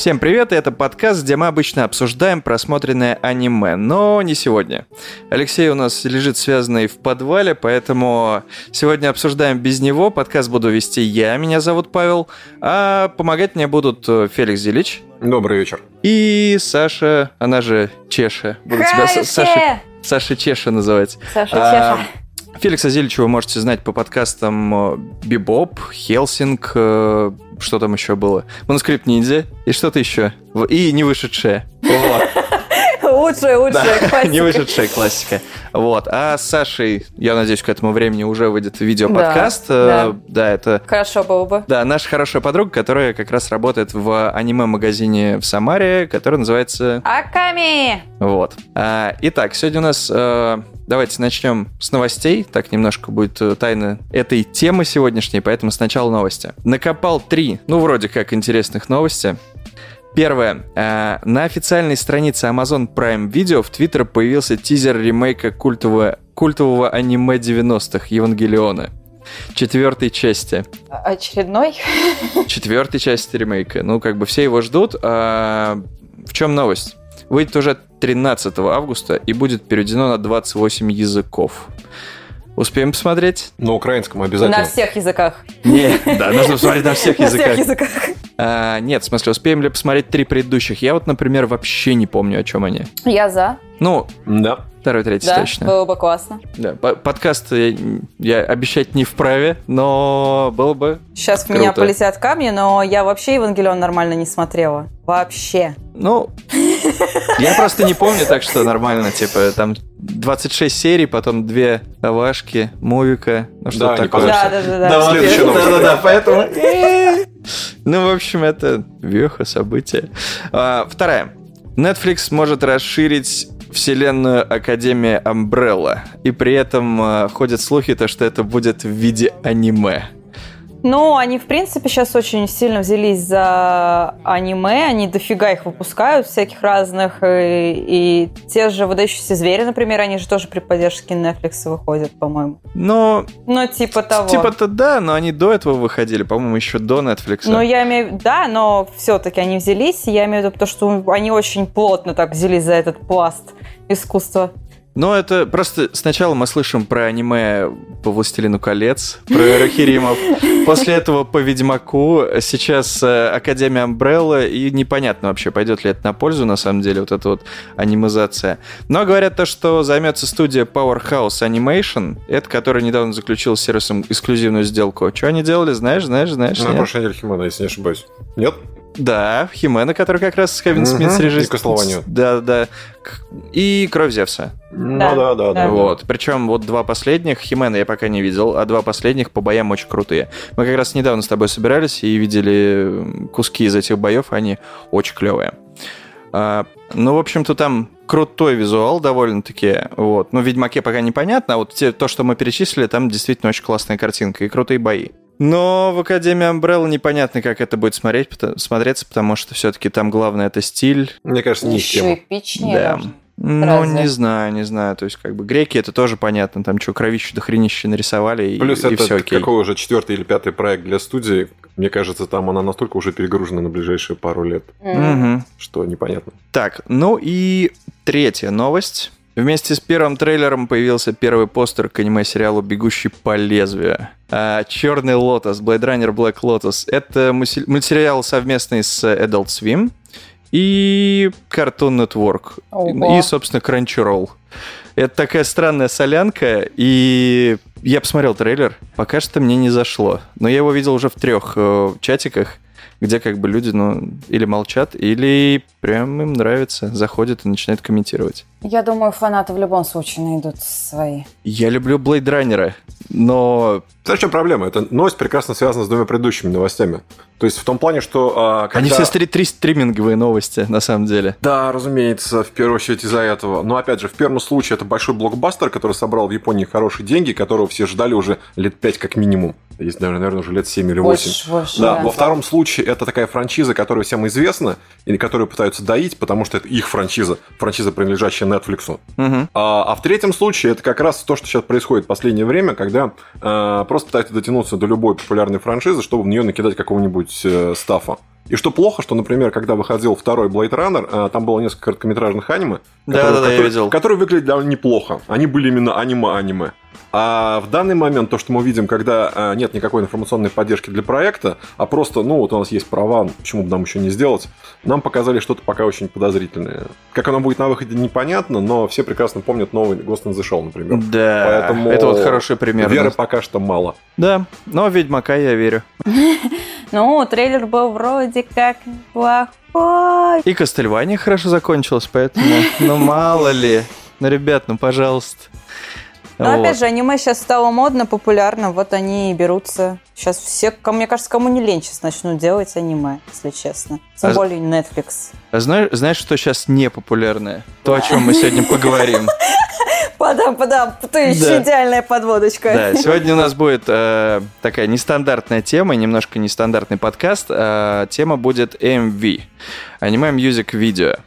Всем привет, и это подкаст, где мы обычно обсуждаем просмотренное аниме, но не сегодня. Алексей у нас лежит связанный в подвале, поэтому сегодня обсуждаем без него. Подкаст буду вести я, меня зовут Павел, а помогать мне будут э, Феликс Зелич. Добрый вечер. И Саша, она же Чеша. Буду тебя Саша, Саша Чеша называть. Саша а, Чеша. Феликса Зеличева вы можете знать по подкастам э, Бибоп, Хелсинг, э, что там еще было? Манускрипт ниндзя и что-то еще. И не вышедшее. Вот. Лучшая, лучшая классика. Не вышедшая классика. Вот. А с Сашей, я надеюсь, к этому времени уже выйдет видеоподкаст. Да, да. да, это... Хорошо было бы. Да, наша хорошая подруга, которая как раз работает в аниме-магазине в Самаре, который называется... Аками! Вот. А, итак, сегодня у нас э, Давайте начнем с новостей. Так немножко будет э, тайна этой темы сегодняшней, поэтому сначала новости. Накопал три, ну, вроде как интересных новости. Первое. Э, на официальной странице Amazon Prime Video в Твиттер появился тизер ремейка культового, культового аниме 90-х Евангелиона. Четвертой части. Очередной? Четвертой части ремейка. Ну, как бы все его ждут. А в чем новость? Выйдет уже 13 августа и будет переведено на 28 языков. Успеем посмотреть? На украинском обязательно. На всех языках. Не, да, нужно посмотреть на всех языках. На всех языках. А, нет, в смысле, успеем ли посмотреть три предыдущих? Я вот, например, вообще не помню, о чем они. Я за. Ну, да. Второй, третий, да, точно. было бы классно. Да, подкаст я, я обещать не вправе, но было бы Сейчас круто. в меня полетят камни, но я вообще Евангелион нормально не смотрела. Вообще. Ну, я просто не помню, так что нормально, типа, там 26 серий, потом две овашки, мувика, ну что да, такое. Да, да, да. Да, да, да, да, поэтому... Ну, в общем, это веха события. А, вторая. Netflix может расширить вселенную Академия Umbrella, и при этом э, ходят слухи, то, что это будет в виде аниме. Ну, они, в принципе, сейчас очень сильно взялись за аниме, они дофига их выпускают, всяких разных, и, и те же «Выдающиеся звери», например, они же тоже при поддержке Netflix выходят, по-моему. Но... Ну, типа того. Типа-то да, но они до этого выходили, по-моему, еще до Netflix. Ну, я имею да, но все-таки они взялись, я имею в виду то, что они очень плотно так взялись за этот пласт искусства. Ну, это просто сначала мы слышим про аниме по «Властелину колец», про Рахиримов, после этого по «Ведьмаку», сейчас э, Академия Амбрелла, и непонятно вообще, пойдет ли это на пользу, на самом деле, вот эта вот анимизация. Но говорят то, что займется студия Powerhouse Animation, это которая недавно заключила с сервисом эксклюзивную сделку. Что они делали, знаешь, знаешь, знаешь? На прошлой неделе Химона, если не ошибаюсь. Нет? Да, Химена, который как раз с Кевин угу, Смит режиссер. И Да, да. И Кровь Зевса. Ну да, да, да. да. Вот. Причем вот два последних, Химена я пока не видел, а два последних по боям очень крутые. Мы как раз недавно с тобой собирались и видели куски из этих боев, они очень клевые. А, ну, в общем-то, там крутой визуал довольно-таки. Вот. Ну, в Ведьмаке пока непонятно, а вот те, то, что мы перечислили, там действительно очень классная картинка и крутые бои. Но в Академии Umbrella непонятно, как это будет смотреть, смотреться, потому что все-таки там главное это стиль. Мне кажется, не Еще эпичнее. Да. Даже. Ну, Разве? не знаю, не знаю. То есть, как бы греки это тоже понятно. Там что, кровищу до хренища нарисовали, Плюс и, это и все окей. какой уже четвертый или пятый проект для студии. Мне кажется, там она настолько уже перегружена на ближайшие пару лет. Мгм. что непонятно. Так, ну и третья новость. Вместе с первым трейлером появился первый постер к аниме-сериалу «Бегущий по лезвию». А, «Черный лотос», Blade Runner Black Lotus. Это мультсериал совместный с Adult Swim и Cartoon Network. Ого. И, собственно, Crunchyroll. Это такая странная солянка, и я посмотрел трейлер. Пока что мне не зашло. Но я его видел уже в трех э, чатиках, где как бы люди, ну, или молчат, или прям им нравится, заходят и начинают комментировать. Я думаю, фанаты в любом случае найдут свои. Я люблю Blade Runner, но Знаешь, в чем проблема? Эта новость прекрасно связана с двумя предыдущими новостями. То есть в том плане, что... а, когда- они все стри- три стриминговые новости, на самом деле. Да, разумеется, в первую очередь из-за этого. Но опять же, в первом случае это большой блокбастер, который собрал в Японии хорошие деньги, которого все ждали уже лет 5 как минимум. Есть, наверное, наверное, уже лет 7 или 8. Больше, больше, Да, да. во втором случае это такая франшиза, которая всем известна, и которую пытаются доить, потому что это их франшиза, франшиза, принадлежащая Netflix. Мгм. А, а в третьем случае это как раз то, что сейчас происходит в последнее время, когда э, просто пытаются дотянуться до любой популярной франшизы, чтобы в нее накидать какого-нибудь э, стафа. И что плохо, что, например, когда выходил второй Blade Runner, э, там было несколько короткометражных аниме, которые, которые- которые выглядели довольно неплохо. Они были именно аниме-аниме. А в данный момент то, что мы видим, когда э, нет никакой информационной поддержки для проекта, а просто, ну, вот у нас есть права, почему бы нам еще не сделать, нам показали что-то пока очень подозрительное. Как оно будет на выходе, непонятно, но все прекрасно помнят новый Ghost in the Shell, например. Да, Поэтому это вот хороший пример. Веры пока что мало. Да, но Ведьмака я верю. Ну, трейлер был вроде как неплохой. И Кастельвания хорошо закончилась, поэтому, ну мало ли. Ну, ребят, ну, пожалуйста. Но Вот. опять же, аниме сейчас стало модно, популярно, вот они и берутся. Сейчас все, мне кажется, кому не лень сейчас начнут делать аниме, если честно. Тем А- более Netflix. А знаешь, знаешь, что сейчас не популярное? То, о чем мы сегодня поговорим. Подам, подам, ты еще идеальная подводочка. Да, сегодня у нас будет э, такая нестандартная тема, немножко нестандартный подкаст. Э, тема будет MV, аниме Music Video.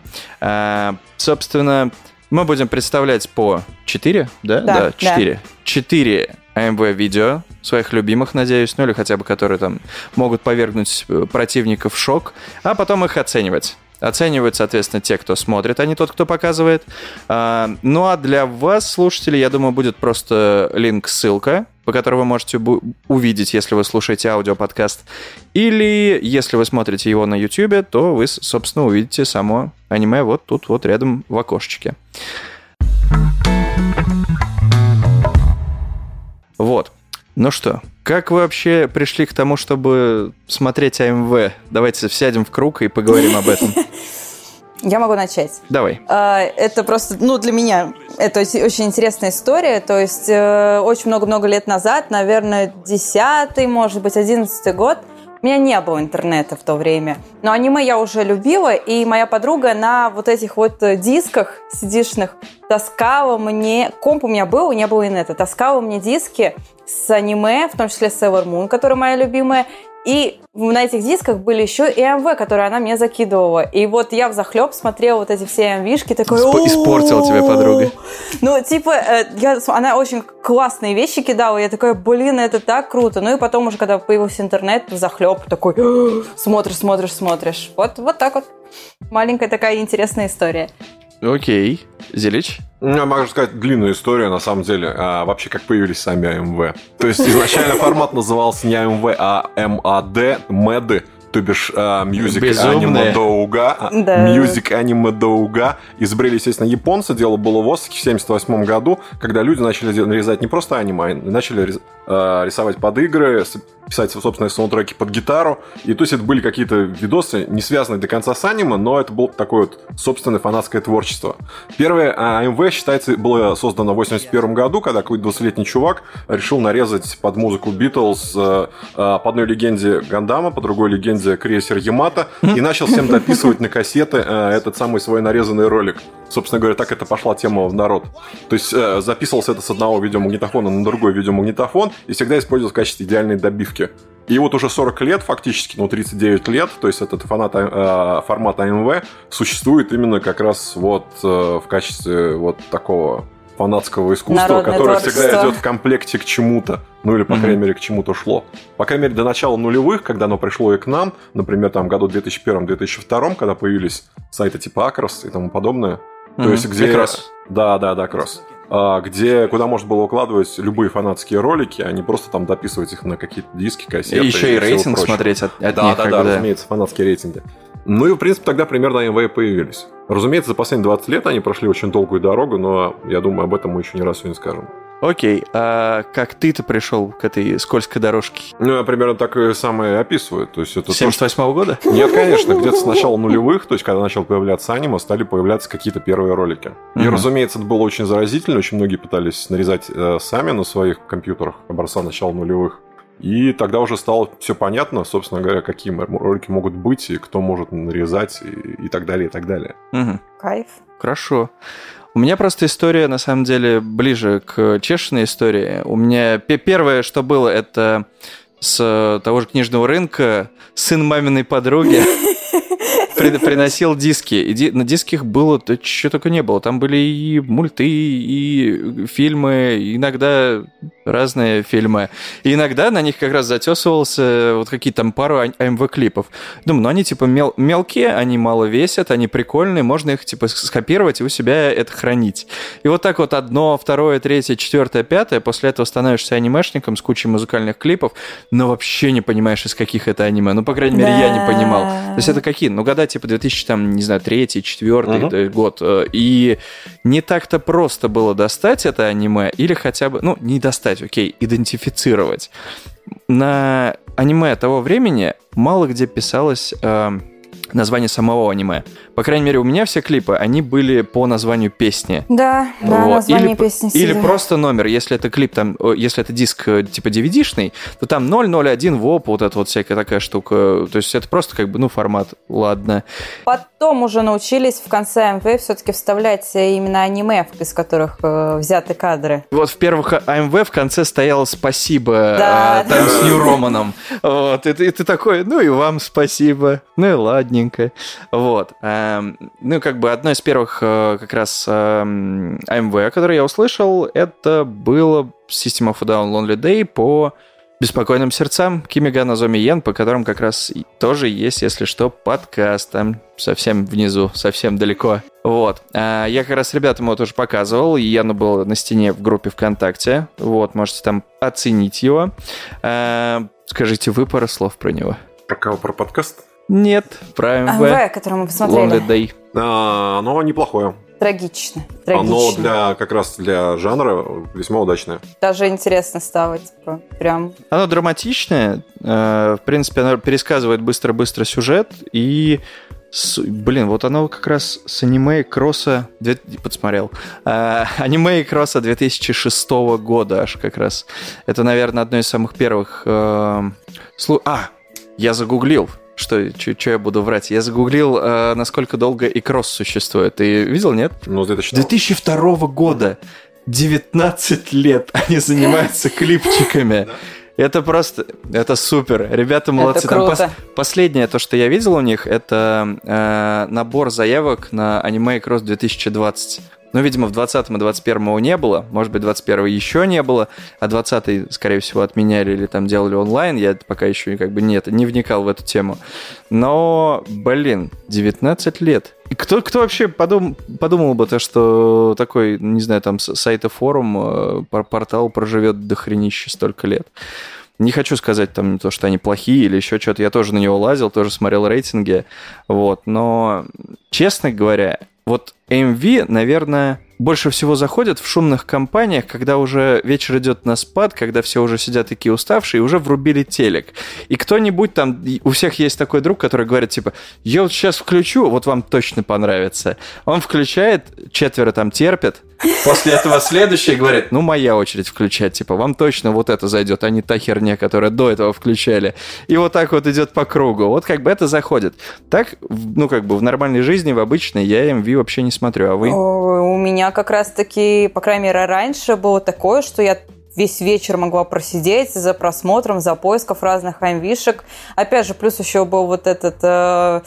Э, собственно, мы будем представлять по 4, да? Да, да. 4. 4 AMV видео, своих любимых, надеюсь, ну или хотя бы которые там могут повергнуть э, противников в шок, а потом их оценивать. Оценивают, соответственно, те, кто смотрит, а не тот, кто показывает. А, ну а для вас, слушатели, я думаю, будет просто линк-ссылка, по которой вы можете увидеть, если вы слушаете аудиоподкаст. Или, если вы смотрите его на YouTube, то вы, собственно, увидите само аниме вот тут, вот рядом в окошечке. Вот. Ну что, как вы вообще пришли к тому, чтобы смотреть АМВ? Давайте сядем в круг и поговорим об этом. Я могу начать. Давай. А, Это просто, ну, для меня это оч- очень интересная история. То есть э, очень много-много лет назад, наверное, десятый, может быть, одиннадцатый год, у меня не было интернета в то время. Но аниме я уже любила, и моя подруга на вот этих вот э, дисках сидишных таскала мне... Комп у меня был, не было инета. Таскала мне диски с аниме, в том числе Sailor Moon, которая моя любимая, и на этих дисках были еще и МВ, которые она мне закидывала. И вот я в захлеб смотрела вот эти все МВшки, такой... Исп- испортила тебя подруга. Ну, типа, э, я, она очень классные вещи кидала, я такая, блин, это так круто. Ну и потом уже, когда появился интернет, в захлеб такой, смотришь, смотришь, смотришь. Вот, вот так вот. Маленькая такая интересная история. Окей. Зелич? Ну, Я могу сказать длинную историю, на самом деле, а, вообще как появились сами АМВ. То есть изначально формат назывался не АМВ, а МАД, МЭДы, то бишь а, Music Безумные. Anime Доуга. а, Да. Music Anime Доуга. Изобрели, естественно, японцы. Дело было в Осаке в 78 году, когда люди начали нарезать не просто аниме, а начали а, рисовать под игры, писать собственные саундтреки под гитару. И то есть это были какие-то видосы, не связанные до конца с аниме, но это было такое вот собственное фанатское творчество. Первое а, АМВ, считается, было создано в 81 году, когда какой-то 20-летний чувак решил нарезать под музыку Битлз э, э, по одной легенде Гандама, по другой легенде крейсер Ямато, и начал всем дописывать на кассеты э, этот самый свой нарезанный ролик. Собственно говоря, так это пошла тема в народ. То есть э, записывался это с одного видеомагнитофона на другой видеомагнитофон и всегда использовался в качестве идеальной добивки. И вот уже 40 лет, фактически, ну, 39 лет, то есть этот фанат, э, формат АМВ существует именно как раз вот э, в качестве вот такого фанатского искусства, Народное которое творчество. всегда идет в комплекте к чему-то. Ну, или, по крайней мере, к чему-то шло. По крайней мере, до начала нулевых, когда оно пришло и к нам, например, там, году 2001-2002, когда появились сайты типа Акрос и тому подобное, то есть где... Раз. Да, да, да, кросс. А, где, куда можно было укладывать любые фанатские ролики, а не просто там дописывать их на какие-то диски, кассеты. И еще и всего рейтинг смотреть от, от Да, них. да, да, бы, разумеется, фанатские рейтинги. Ну и, в принципе, тогда примерно АМВ и появились. Разумеется, за последние 20 лет они прошли очень долгую дорогу, но я думаю, об этом мы еще не раз сегодня скажем. Окей, а как ты-то пришел к этой скользкой дорожке? Ну, я примерно так и самое описываю. То есть это то, 78 года? Нет, конечно, где-то с начала нулевых, то есть когда начал появляться аниме, стали появляться какие-то первые ролики. И, разумеется, это было очень заразительно, очень многие пытались нарезать э, сами на своих компьютерах образца начала нулевых. И тогда уже стало все понятно, собственно говоря, какие ролики могут быть, и кто может нарезать, и, и так далее, и так далее. Мгм. Кайф. Хорошо. У меня просто история, на самом деле, ближе к чешиной истории. У меня пе- первое, что было, это с того же книжного рынка сын маминой подруги приносил диски. И на дисках было, что только не было. Там были и мульты, и фильмы, иногда разные фильмы. И иногда на них как раз затесывался вот какие-то там пару АМВ-клипов. Думаю, ну они типа мел мелкие, они мало весят, они прикольные, можно их типа скопировать и у себя это хранить. И вот так вот одно, второе, третье, четвертое, пятое, после этого становишься анимешником с кучей музыкальных клипов, но вообще не понимаешь, из каких это аниме. Ну, по крайней мере, да. я не понимал. То есть это какие? Ну, года типа 2000, там, не знаю, третий, четвертый угу. год. Э, и не так-то просто было достать это аниме или хотя бы, ну, не достать, окей, идентифицировать. На аниме того времени мало где писалось... Э, название самого аниме. По крайней мере, у меня все клипы, они были по названию песни. Да, да, вот. название или, песни. Или просто номер, если это клип там, если это диск э, типа DVD-шный, то там 001 ВОП, вот эта вот всякая такая штука. То есть это просто как бы, ну, формат, ладно. Потом уже научились в конце АМВ все-таки вставлять именно аниме, из которых э, взяты кадры. Вот в первых АМВ в конце стояло «Спасибо» да, э, там да. с Нью Романом. Вот, и, и ты такой, ну и вам спасибо, ну и ладненько. Вот. Эм, ну, как бы одно из первых э, как раз эм, АМВ, которое я услышал, это было System of a Down Lonely Day по беспокойным сердцам Кимига Назоми Йен, по которым как раз тоже есть, если что, подкаст там совсем внизу, совсем далеко. Вот. А я как раз ребятам его тоже показывал, и Яну был на стене в группе ВКонтакте. Вот, можете там оценить его. А, скажите вы пару слов про него. Про кого? Про подкаст? Нет, про МВ. МВ, который мы посмотрели. Lonely Day. А, оно неплохое. Трагично. Трагично. Оно для как раз для жанра весьма удачное. Даже интересно стало, типа, прям. Оно драматичное. Э, в принципе, оно пересказывает быстро-быстро сюжет. И, блин, вот оно как раз с аниме Кросса... Подсмотрел. Э, аниме Кросса 2006 года аж как раз. Это, наверное, одно из самых первых... Э, а, я загуглил. Что, что я буду врать? Я загуглил, э, насколько долго и кросс существует. Ты видел, нет? Ну, 2002. 2002 года. 19 лет они занимаются клипчиками. Это просто, это супер. Ребята молодцы. Это круто. Там пос, последнее, то, что я видел у них, это э, набор заявок на аниме Cross 2020. Ну, видимо, в 20-м и 21-м не было. Может быть, 21-го еще не было, а 20-й, скорее всего, отменяли или там делали онлайн. Я пока еще как бы нет, не вникал в эту тему. Но, блин, 19 лет. И кто, кто вообще подум, подумал бы то, что такой, не знаю, там сайт и форум, э, портал проживет до хренища столько лет. Не хочу сказать там то, что они плохие или еще что-то. Я тоже на него лазил, тоже смотрел рейтинги. Вот. Но, честно говоря, вот AMV, наверное, больше всего заходят в шумных компаниях, когда уже вечер идет на спад, когда все уже сидят такие уставшие, и уже врубили телек. И кто-нибудь там, у всех есть такой друг, который говорит, типа, я вот сейчас включу, вот вам точно понравится. Он включает, четверо там терпят, после этого следующий говорит, ну, моя очередь включать, типа, вам точно вот это зайдет, а не та херня, которая до этого включали. И вот так вот идет по кругу. Вот как бы это заходит. Так, ну, как бы в нормальной жизни, в обычной, я MV вообще не смотрю, а вы? У меня как раз-таки, по крайней мере, раньше было такое, что я весь вечер могла просидеть за просмотром, за поисков разных аймвишек. Опять же, плюс еще был вот этот э,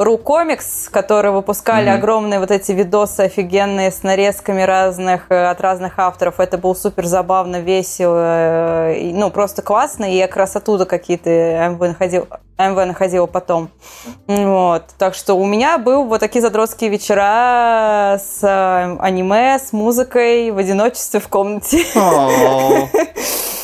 Рукомикс, которые выпускали mm-hmm. огромные вот эти видосы офигенные с нарезками разных, э, от разных авторов. Это было супер забавно, весело, э, ну, просто классно. И я как раз оттуда какие-то МВ находил, МВ находила потом. Вот. Так что у меня был вот такие задротские вечера с э, аниме, с музыкой в одиночестве в комнате.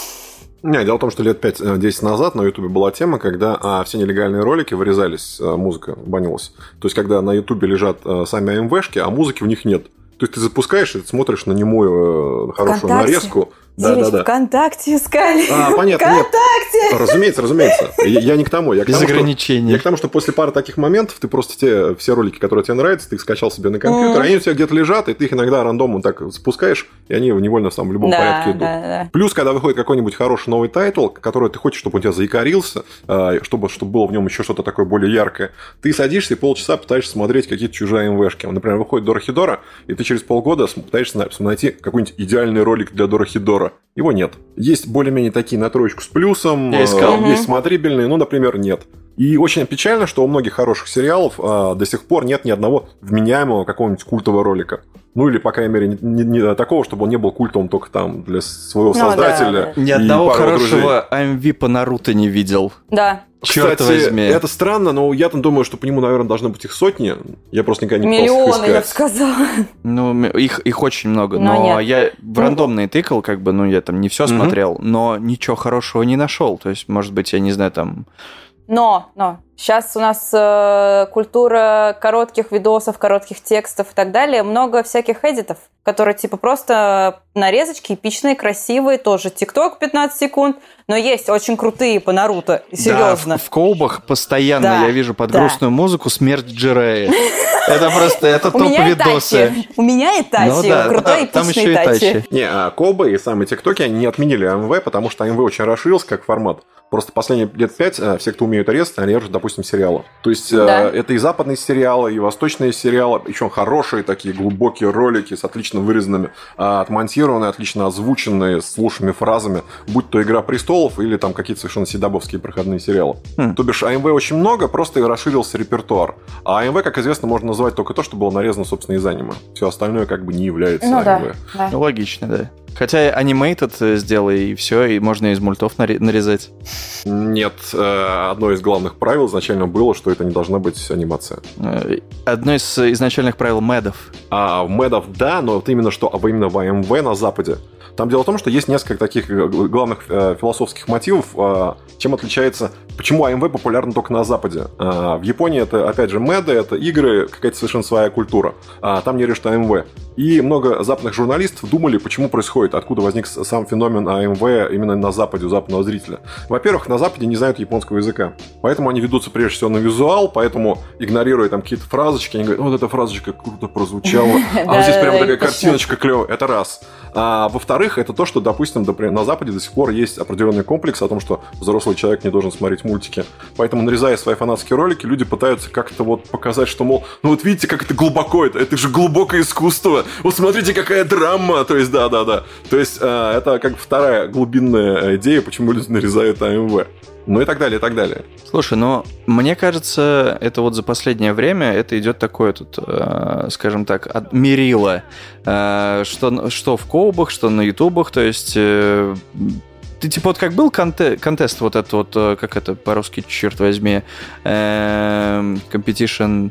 Не, дело в том, что лет 5-10 назад на Ютубе была тема, когда а, все нелегальные ролики вырезались, а, музыка банилась. То есть, когда на Ютубе лежат а, сами АМВшки, а музыки в них нет. То есть, ты запускаешь и смотришь на немую хорошую Вконтакте? нарезку да, да, да. ВКонтакте искали. А, понятно. ВКонтакте! Нет. Разумеется, разумеется. Я, я не к тому. Я к Без тому, ограничений. Что, я к тому, что после пары таких моментов ты просто те все ролики, которые тебе нравятся, ты их скачал себе на компьютер, мм. они у тебя где-то лежат, и ты их иногда рандомно так спускаешь, и они невольно в любом да, порядке идут. Да, да. Плюс, когда выходит какой-нибудь хороший новый тайтл, который ты хочешь, чтобы он тебя заякорился, а, чтобы, чтобы было в нем еще что-то такое более яркое, ты садишься и полчаса пытаешься смотреть какие-то чужие AMV шки. Например, выходит Дорохедоро, и ты через полгода пытаешься найти какой-нибудь идеальный ролик для Дора Культура. Его нет. Есть более-менее такие на троечку с плюсом, Я искал. э, есть смотрибельные, ну, например, нет. И очень печально, что у многих хороших сериалов э, до сих пор нет ни одного вменяемого какого-нибудь культового ролика. Ну или, по крайней мере, не, не- не такого, чтобы он не был культовым только там для своего Ну да, создателя. да. Ни и одного пару друзей. хорошего AMV по Наруто не видел. Да. Черт Кстати, возьми. это странно, но я там думаю, что по нему, наверное, должно быть их сотни. Я просто никогда не пытался их Миллионы, я бы искать. сказала. Ну, их, их очень много, Но но я в рандомные тыкал, как бы, ну, я там не все смотрел, но ничего хорошего не нашел. То есть, может быть, я не знаю, там... Но, но, сейчас у нас э, культура коротких видосов, коротких текстов и так далее. Много всяких эдитов, которые типа просто нарезочки эпичные, красивые, тоже ТикТок 15 секунд, но есть очень крутые по Наруто, серьезно. Да, в, в коубах постоянно Да, я вижу под да. грустную музыку смерть Джирея. Это просто, это У меня топ-видосы. У меня Итачи. Ну да, крутой там эпичный еще Итачи. Итачи. Не, а Коба и самые ТикТоки, они не отменили АМВ, потому что АМВ очень расширился как формат. Просто последние лет пять э, все, кто умеют резать, они режут, допустим, сериалы. То есть э, Да. это и западные сериалы, и восточные сериалы, причем хорошие такие глубокие ролики с отлично вырезанными, а, отмонтированные, отлично озвученные, с лучшими фразами, будь то «Игра престолов» или там какие-то совершенно седобовские проходные сериалы. Хм. То бишь АМВ очень много, просто и расширился репертуар. А АМВ, как известно, можно назвать только то, что было нарезано, собственно, из аниме. Все остальное как бы не является Ну да, АМВ. да. Ну, логично, да. Хотя анимейтед э, сделай, и все, и можно из мультов наре- нарезать. Нет, э, одно из главных правил изначально было, что это не должна быть анимация. Э, Одно из изначальных правил медов. А медов да, но вот именно что, а именно в АМВ на Западе. Там дело в том, что есть несколько таких главных э, философских мотивов, э, чем отличается, почему АМВ популярно только на Западе. Э, в Японии это, опять же, меды, это игры, какая-то совершенно своя культура. А там не режут АМВ. И много западных журналистов думали, почему происходит, откуда возник сам феномен АМВ именно на Западе у западного зрителя. Во-первых, на Западе не знают японского языка. Поэтому они ведутся прежде всего на визуал, поэтому, игнорируя там какие-то фразочки, они говорят, вот эта фразочка круто прозвучала, а вот здесь прям Да-да-да, такая картиночка клевая. Это раз. А, во-вторых, это то, что, допустим, на Западе до сих пор есть определенный комплекс о том, что взрослый человек не должен смотреть мультики. Поэтому, нарезая свои фанатские ролики, люди пытаются как-то вот показать, что, мол, ну вот видите, как это глубоко, это, это же глубокое искусство. Вот смотрите, какая драма. То есть, да-да-да. То есть, а, это как вторая глубинная идея, почему люди нарезают АМВ. Ну и так далее, и так далее. Слушай, ну, мне кажется, это вот за последнее время это идет такое тут, э, скажем так, от мерило, э, что, что в коубах, что на ютубах, то есть... э, ты типа вот как был конте- контест вот этот вот, э, как это по-русски, черт возьми, эм, competition,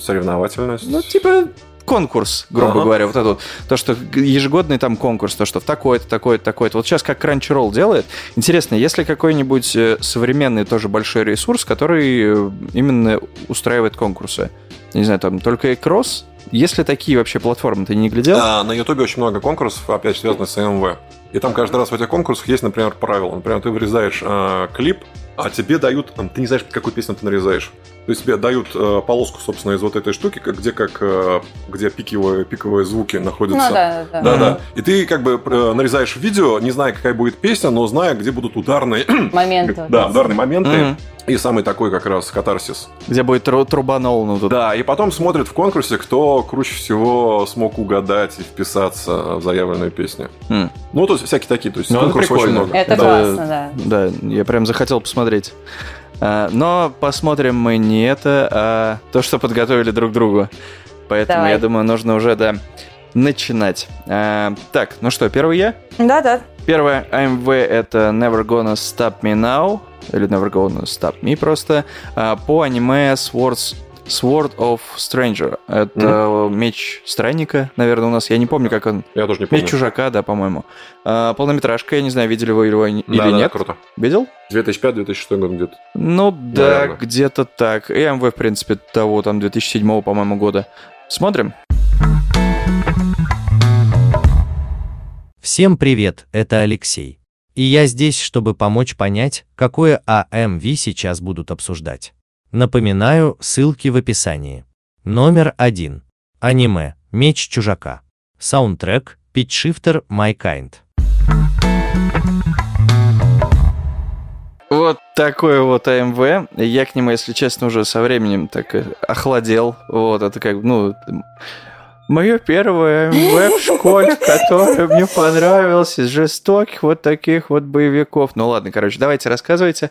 Соревновательность. ну типа конкурс, грубо Ага. говоря, вот это вот, то, что ежегодный там конкурс, то, что в такой-то, такой-то, такой-то. Вот сейчас как Crunchyroll делает, интересно, есть ли какой-нибудь э, современный тоже большой ресурс, который э, именно устраивает конкурсы? Не знаю, там только Экрос? Есть ли такие вообще платформы, ты не глядел? А, на Ютубе очень много конкурсов, опять связанных с АМВ. И там каждый раз в этих конкурсах есть, например, правила. Например, ты вырезаешь а, клип, а тебе дают, там, ты не знаешь, какую песню ты нарезаешь. То есть тебе дают э, полоску, собственно, из вот этой штуки, где как э, где пиковые, пиковые звуки Ну находятся. да, да. Да, да. И ты как бы э, нарезаешь видео, не зная, какая будет песня, но зная, где будут ударные, Момент. да, ударные моменты. Мгм. И самый такой как раз катарсис. Где будет тру- труба Нолана тут? Да, и потом смотрят в конкурсе, кто круче всего смог угадать и вписаться в заявленную песню. М. Ну, то есть всякие такие, то есть Ну, это конкурсов очень много. Это Да. классно, да. Да, я прям захотел посмотреть. А, Но посмотрим мы не это, а то, что подготовили друг другу. Поэтому, Давай. я думаю, нужно уже, да, начинать. А, Так, ну что, первый я? Да, да. Первое AMV это Never Gonna Stop Me Now, или Never Gonna Stop Me просто, а, по аниме Swords Sword of Stranger. Это меч странника, наверное, у нас. Я не помню, как он. Я тоже не помню. Меч чужака, да, по-моему. А, полнометражка, я не знаю, видели вы его или Да, да, нет. круто. Видел? 2005-2006 год где-то. Ну да, Наверное. где-то так. И МВ, в принципе, того там 2007, по-моему, года. Смотрим. Всем привет, это Алексей. И я здесь, чтобы помочь понять, какое АМВ сейчас будут обсуждать. Напоминаю, ссылки в описании. Номер один. Аниме «Меч чужака». Саундтрек «Питчшифтер My Kind». Вот такое вот АМВ. Я к нему, если честно, уже со временем так охладел. Вот, это как, ну... Мое первое МВ в школе, которое мне понравилось из жестоких вот таких вот боевиков. Ну ладно, короче, давайте рассказывайте.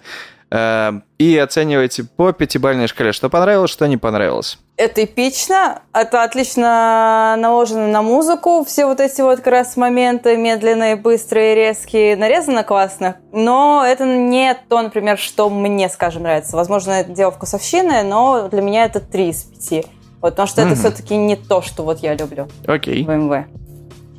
Э, и оценивайте по пятибалльной шкале, что понравилось, что не понравилось. Это эпично, это отлично наложено на музыку, все вот эти вот как раз моменты медленные, быстрые, резкие, нарезано классно, но это не то, например, что мне, скажем, нравится. Возможно, это дело вкусовщины, но для меня это 3 из 5. Вот, потому что mm-hmm. это все-таки не то, что вот я люблю okay. в МВ.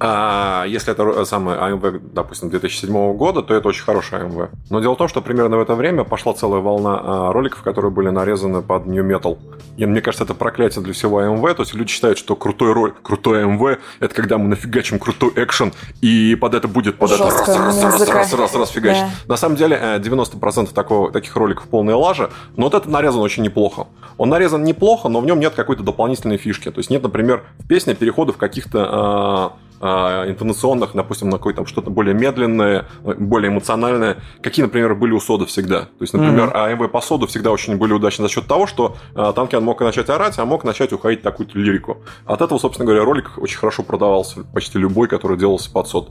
А если это самое АМВ, допустим, 2007 года, то это очень хороший АМВ. Но дело в том, что примерно в это время пошла целая волна а, роликов, которые были нарезаны под New Metal. И мне кажется, это проклятие для всего АМВ. То есть люди считают, что крутой ролик, крутой АМВ, это когда мы нафигачим крутой экшен, и под это будет под это раз, раз, раз, раз, раз, раз, раз, фигач. Да. На самом деле 90% э, такого, таких роликов полная лажа, но вот это нарезан очень неплохо. Он нарезан неплохо, но в нем нет какой-то дополнительной фишки. То есть нет, например, в песне переходов каких-то а, интонационных, допустим, на какое-то что-то более медленное, более эмоциональное, какие, например, были у Сода всегда. То есть, например, mm-hmm. АМВ по Соду всегда очень были удачны за счет того, что а, Танкиан мог начать орать, а мог начать уходить такую-то лирику. От этого, собственно говоря, ролик очень хорошо продавался, почти любой, который делался под Сод.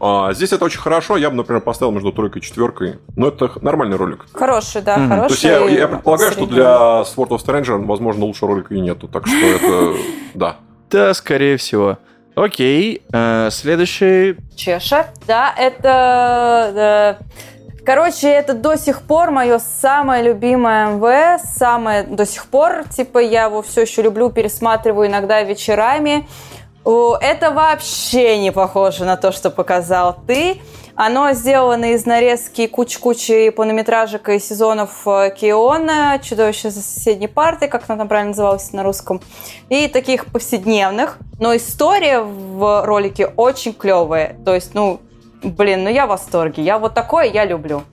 А здесь это очень хорошо. Я бы, например, поставил между тройкой и четверкой. Но это нормальный ролик. Хороший, да, mm-hmm. хороший. То есть я, я предполагаю, что для Sword of Stranger, возможно, лучше ролика и нету. Так что это да. Да, скорее всего. Окей, э, следующий... Чеша. Да, это... Да. Короче, это до сих пор мое самое любимое МВ, самое до сих пор, типа я его все еще люблю, пересматриваю иногда вечерами. Это вообще не похоже на то, что показал ты. Оно сделано из нарезки кучи-кучи полнометражек и сезонов э, Киона, «Чудовище за соседней партой», как она там правильно называлась на русском, и таких повседневных. Но история в ролике очень клевая. То есть, ну, блин, ну я в восторге. Я вот такое я люблю.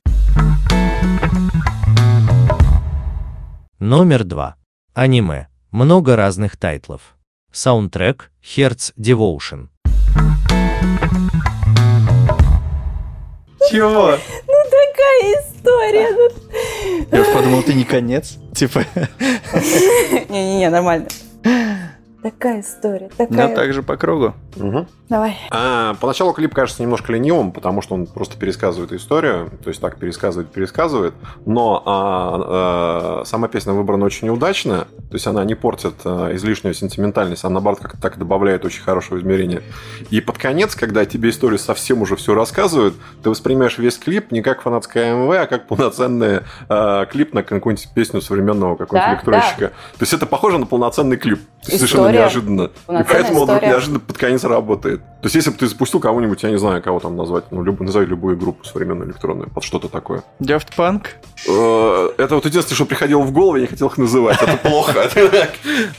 Номер два. Аниме. Много разных тайтлов. Саундтрек Hertz Devotion. Чего? Ну такая история. Я уж подумал, ты не конец. Типа. Не-не-не, нормально. Такая история. Такая... Но также по кругу. Угу. Давай. А, поначалу клип кажется немножко ленивым, потому что он просто пересказывает историю. То есть так пересказывает, пересказывает. Но а, а, сама песня выбрана очень неудачно. То есть она не портит а, излишнюю сентиментальность, а наоборот как-то так добавляет очень хорошего измерения. И под конец, когда тебе историю совсем уже все рассказывают, ты воспринимаешь весь клип не как фанатская МВ, а как полноценный а, клип на какую-нибудь песню современного какого-нибудь да, электронщика. Да. То есть это похоже на полноценный клип. Совершенно история. неожиданно. И поэтому история. он неожиданно под конец работает. То есть, если бы ты запустил кого-нибудь, я не знаю, кого там назвать, ну, люб, назови любую группу современную электронную, под что-то такое. Daft Punk? Э, это вот единственное, что приходило в голову, я не хотел их называть. Это плохо.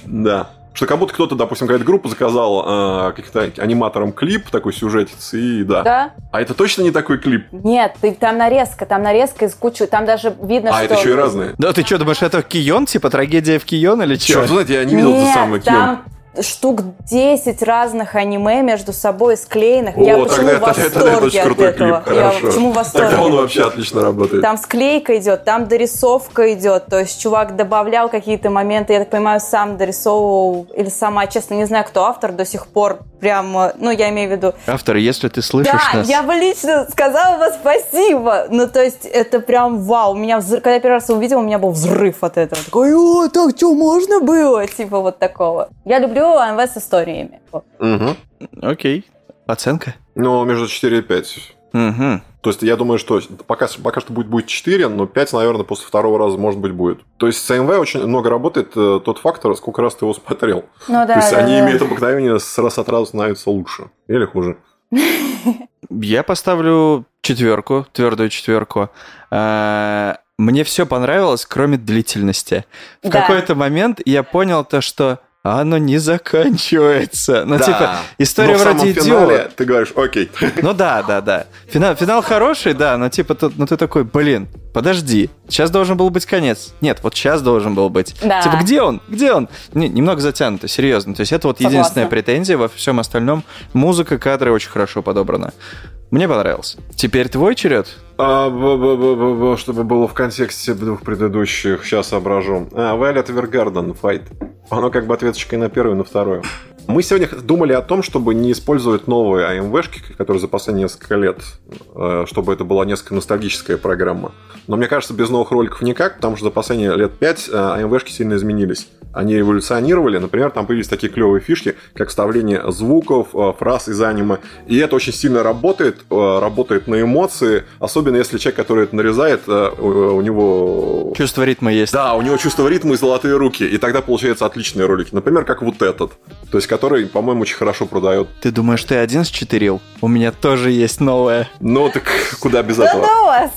Да. Что как будто кто-то, допустим, какая-то группа заказал э, каких-то аниматорам клип, такой сюжетец, и да. Да. А это точно не такой клип? Нет, ты, там нарезка, там нарезка из кучи, там даже видно, а, что... А, это еще и разные? Да, ты что, думаешь, это Кион, типа трагедия в Кион или что? Черт, знаете, я не видел Нет, это самое Кион штук 10 разных аниме между собой склеенных. О, я почему в восторге это, это, это от этого? Клип, я почему в восторге? Тогда он вообще отлично работает. Там склейка идет, там дорисовка идет. То есть чувак добавлял какие-то моменты, я так понимаю, сам дорисовывал или сама, честно, не знаю, кто автор до сих пор. Прям, ну, я имею в виду... Автор, если ты слышишь да, нас... я бы лично сказала бы спасибо. Ну, то есть это прям вау. У меня, когда я первый раз увидела, у меня был взрыв от этого. Такой, о, так что, можно было? Типа вот такого. Я люблю АМВ с историей историями. Угу. Окей. Оценка? Ну, между 4 и 5. Угу. То есть я думаю, что пока, пока что будет, будет 4, но 5, наверное, после второго раза, может быть, будет. То есть с АМВ очень много работает э, тот фактор, сколько раз ты его смотрел. Ну, да, То есть да, они да. имеют обыкновение с раз от раза становиться лучше. Или хуже. Я поставлю четверку, твердую четверку. А, мне все понравилось, кроме длительности. В Да. какой-то момент я понял то, что оно не заканчивается. Ну, Да. типа, история Но вроде финале идет. ты говоришь, окей. Ну да, да, да. Финал, финал хороший, да, но типа, ты, ну ты такой, блин, подожди, сейчас должен был быть конец. Нет, вот сейчас должен был быть. Да. Типа, где он? Где он? Не- немного затянуто, серьезно. То есть это вот Согласна. единственная претензия во всем остальном. Музыка, кадры очень хорошо подобрана. Мне понравилось. Теперь твой черед. А, б- б- б- б- б- чтобы было в контексте двух предыдущих, сейчас соображу. А, Violet Evergarden, Fight. Оно как бы ответочка и на первую, на вторую. Мы сегодня думали о том, чтобы не использовать новые AMV-шки, которые за последние несколько лет, э, чтобы это была несколько ностальгическая программа. Но мне кажется, без новых роликов никак, потому что за последние лет пять AMV-шки сильно изменились. Они эволюционировали, например, там появились такие клевые фишки, как вставление звуков, э, фраз из аниме. И это очень сильно работает, э, работает на эмоции, особенно если человек, который это нарезает, у него... Чувство ритма есть. Да, у него чувство ритма и золотые руки. И тогда получаются отличные ролики. Например, как вот этот. То есть, который, по-моему, очень хорошо продает. Ты думаешь, ты один счетырил? У меня тоже есть новое. Ну, так куда без этого? Да у вас.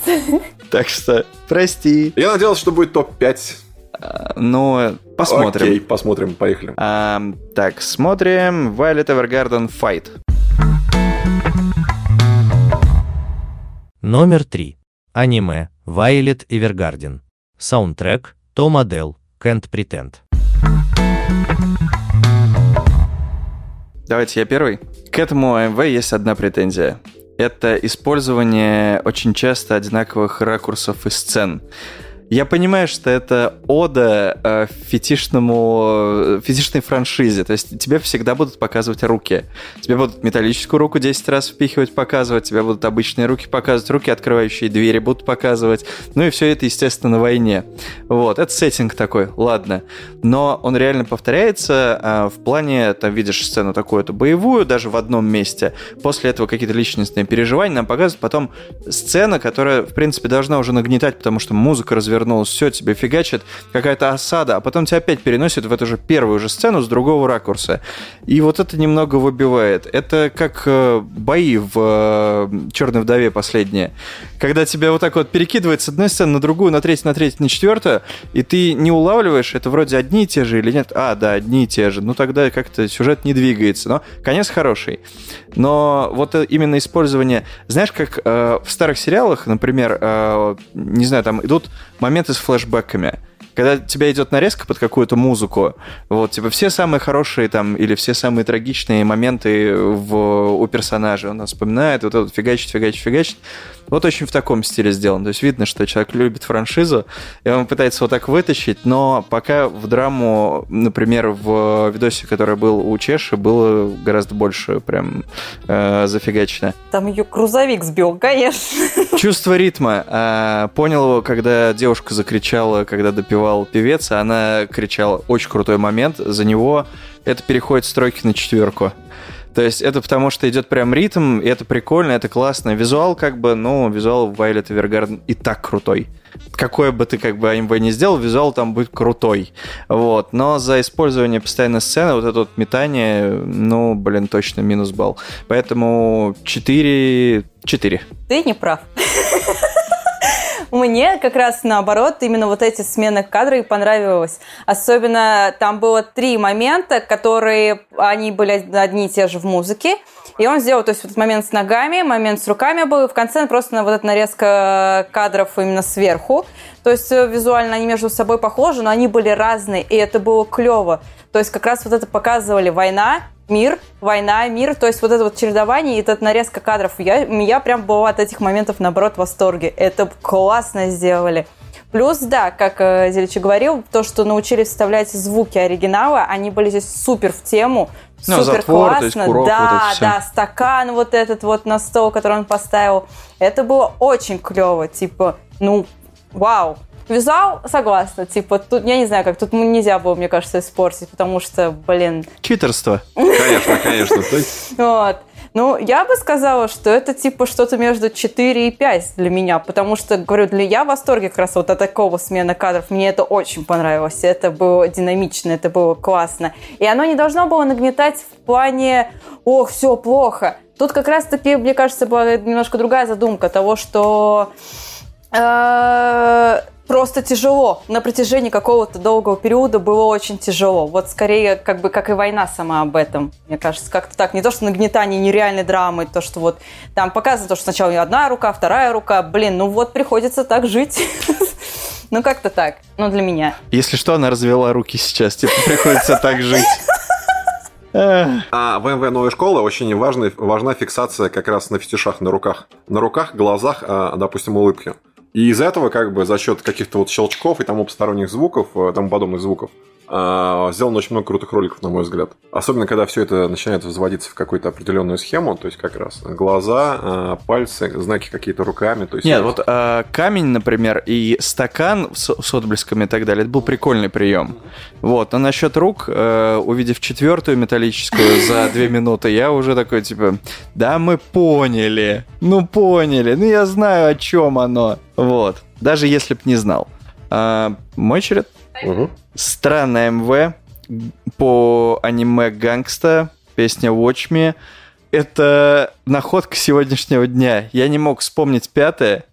Так что, прости. Я надеялся, что будет топ-5. А, Ну, посмотрим. Окей, посмотрим, поехали. А, так, смотрим Violet Evergarden Fight. Номер 3. Аниме Violet Evergarden. Саундтрек Том Адел Can't Pretend. Давайте я первый. К этому AMV есть одна претензия. Это использование очень часто одинаковых ракурсов и сцен. Я понимаю, что это ода э, фетишному, фетишной франшизе. То есть тебе всегда будут показывать руки. Тебе будут металлическую руку 10 раз впихивать, показывать. Тебе будут обычные руки показывать. Руки, открывающие двери, будут показывать. Ну и все это, естественно, на войне. Вот, это сеттинг такой, ладно. Но он реально повторяется э, в плане, там видишь сцену такую-то боевую, даже в одном месте. После этого какие-то личностные переживания нам показывают потом сцена, которая, в принципе, должна уже нагнетать, потому что музыка развернулась, все, тебе фигачит, какая-то осада, а потом тебя опять переносит в эту же первую же сцену с другого ракурса. И вот это немного выбивает. Это как э, бои в э, «Черной вдове» последние. Когда тебя вот так вот перекидывает с одной сцены на другую, на третью, на третью, на четвертую, и ты не улавливаешь, это вроде одни и те же или нет? А, да, одни и те же. Ну тогда как-то сюжет не двигается. Но конец хороший. Но вот именно использование... Знаешь, как э, в старых сериалах, например, э, не знаю, там идут моменты с флешбэками. Когда тебя идет нарезка под какую-то музыку, вот, типа, все самые хорошие там, или все самые трагичные моменты в, у персонажа, он вспоминает, вот этот фигачит, фигачит, фигачит. Вот очень в таком стиле сделано. То есть видно, что человек любит франшизу, и он пытается вот так вытащить, но пока в драму, например, в видосе, который был у Чеши, было гораздо больше прям э, зафигачено. Там ее грузовик сбил, конечно. Чувство ритма. А, понял его, когда девушка закричала, когда допивал певец, она кричала «Очень крутой момент». За него это переходит с тройки на четверку. То есть это потому, что идет прям ритм, и это прикольно, это классно. Визуал как бы, ну, визуал Violet Evergarden и так крутой. Какое бы ты как бы анимвей не сделал, визуал там будет крутой. Вот. Но за использование постоянной сцены, вот это вот метание, ну, блин, точно минус балл. Поэтому 4... 4. Ты не прав. Мне как раз наоборот именно вот эти смены кадров понравилось. Особенно там было три момента, которые, они были одни и те же в музыке. И он сделал, то есть вот момент с ногами, момент с руками был, и в конце просто вот эта нарезка кадров именно сверху. То есть э, визуально они между собой похожи, но они были разные, и это было клево. То есть как раз вот это показывали война, мир, война, мир, то есть вот это вот чередование и эта нарезка кадров, я, я прям была от этих моментов, наоборот, в восторге. Это классно сделали. Плюс, да, как э, Зеличи говорил, то, что научились вставлять звуки оригинала, они были здесь супер в тему, Ну, супер затвор, то классно. есть курок, да, вот да, стакан вот этот вот на стол, который он поставил. Это было очень клево, типа, ну, вау. Вязал, согласна, типа, тут, я не знаю, как, тут нельзя было, мне кажется, испортить, потому что, блин, Читерство. Конечно, конечно. Вот. Ну, я бы сказала, что это типа что-то между 4 и 5 для меня, потому что, говорю, для я в восторге как раз вот от такого смены кадров. Мне это очень понравилось, это было динамично, это было классно. И оно не должно было нагнетать в плане «ох, все плохо». Тут как раз-таки, мне кажется, была немножко другая задумка того, что просто тяжело. На протяжении какого-то долгого периода было очень тяжело. Вот скорее, как бы, как и война сама об этом. Мне кажется, как-то так. Не то, что нагнетание нереальной драмы, то, что вот там показано то, что сначала одна рука, вторая рука. Блин, ну вот приходится так жить. Ну, как-то так. Ну, для меня. Если что, она развела руки сейчас, типа приходится так жить. А в МВ новой школы очень важна, важна фиксация как раз на фетишах на руках. На руках, глазах, а, допустим, улыбки. И из этого, как бы, за счет каких-то вот щелчков и тому посторонних звуков, э, тому подобных звуков, сделано очень много крутых роликов, на мой взгляд. Особенно, когда все это начинает возводиться в какую-то определенную схему, то есть как раз глаза, а, пальцы, знаки какие-то руками. То есть Нет, вот а, камень, например, и стакан с, с отблесками и так далее, это был прикольный прием. Вот, но насчет рук, э, увидев четвертую металлическую за две минуты, я уже такой, типа, да мы поняли, ну поняли, ну я знаю, о чем оно. Вот, даже если б не знал. А, мой черед? Угу. Странная МВ по аниме Гангста, песня Watch Me. Это находка сегодняшнего дня. Я не мог вспомнить пятое.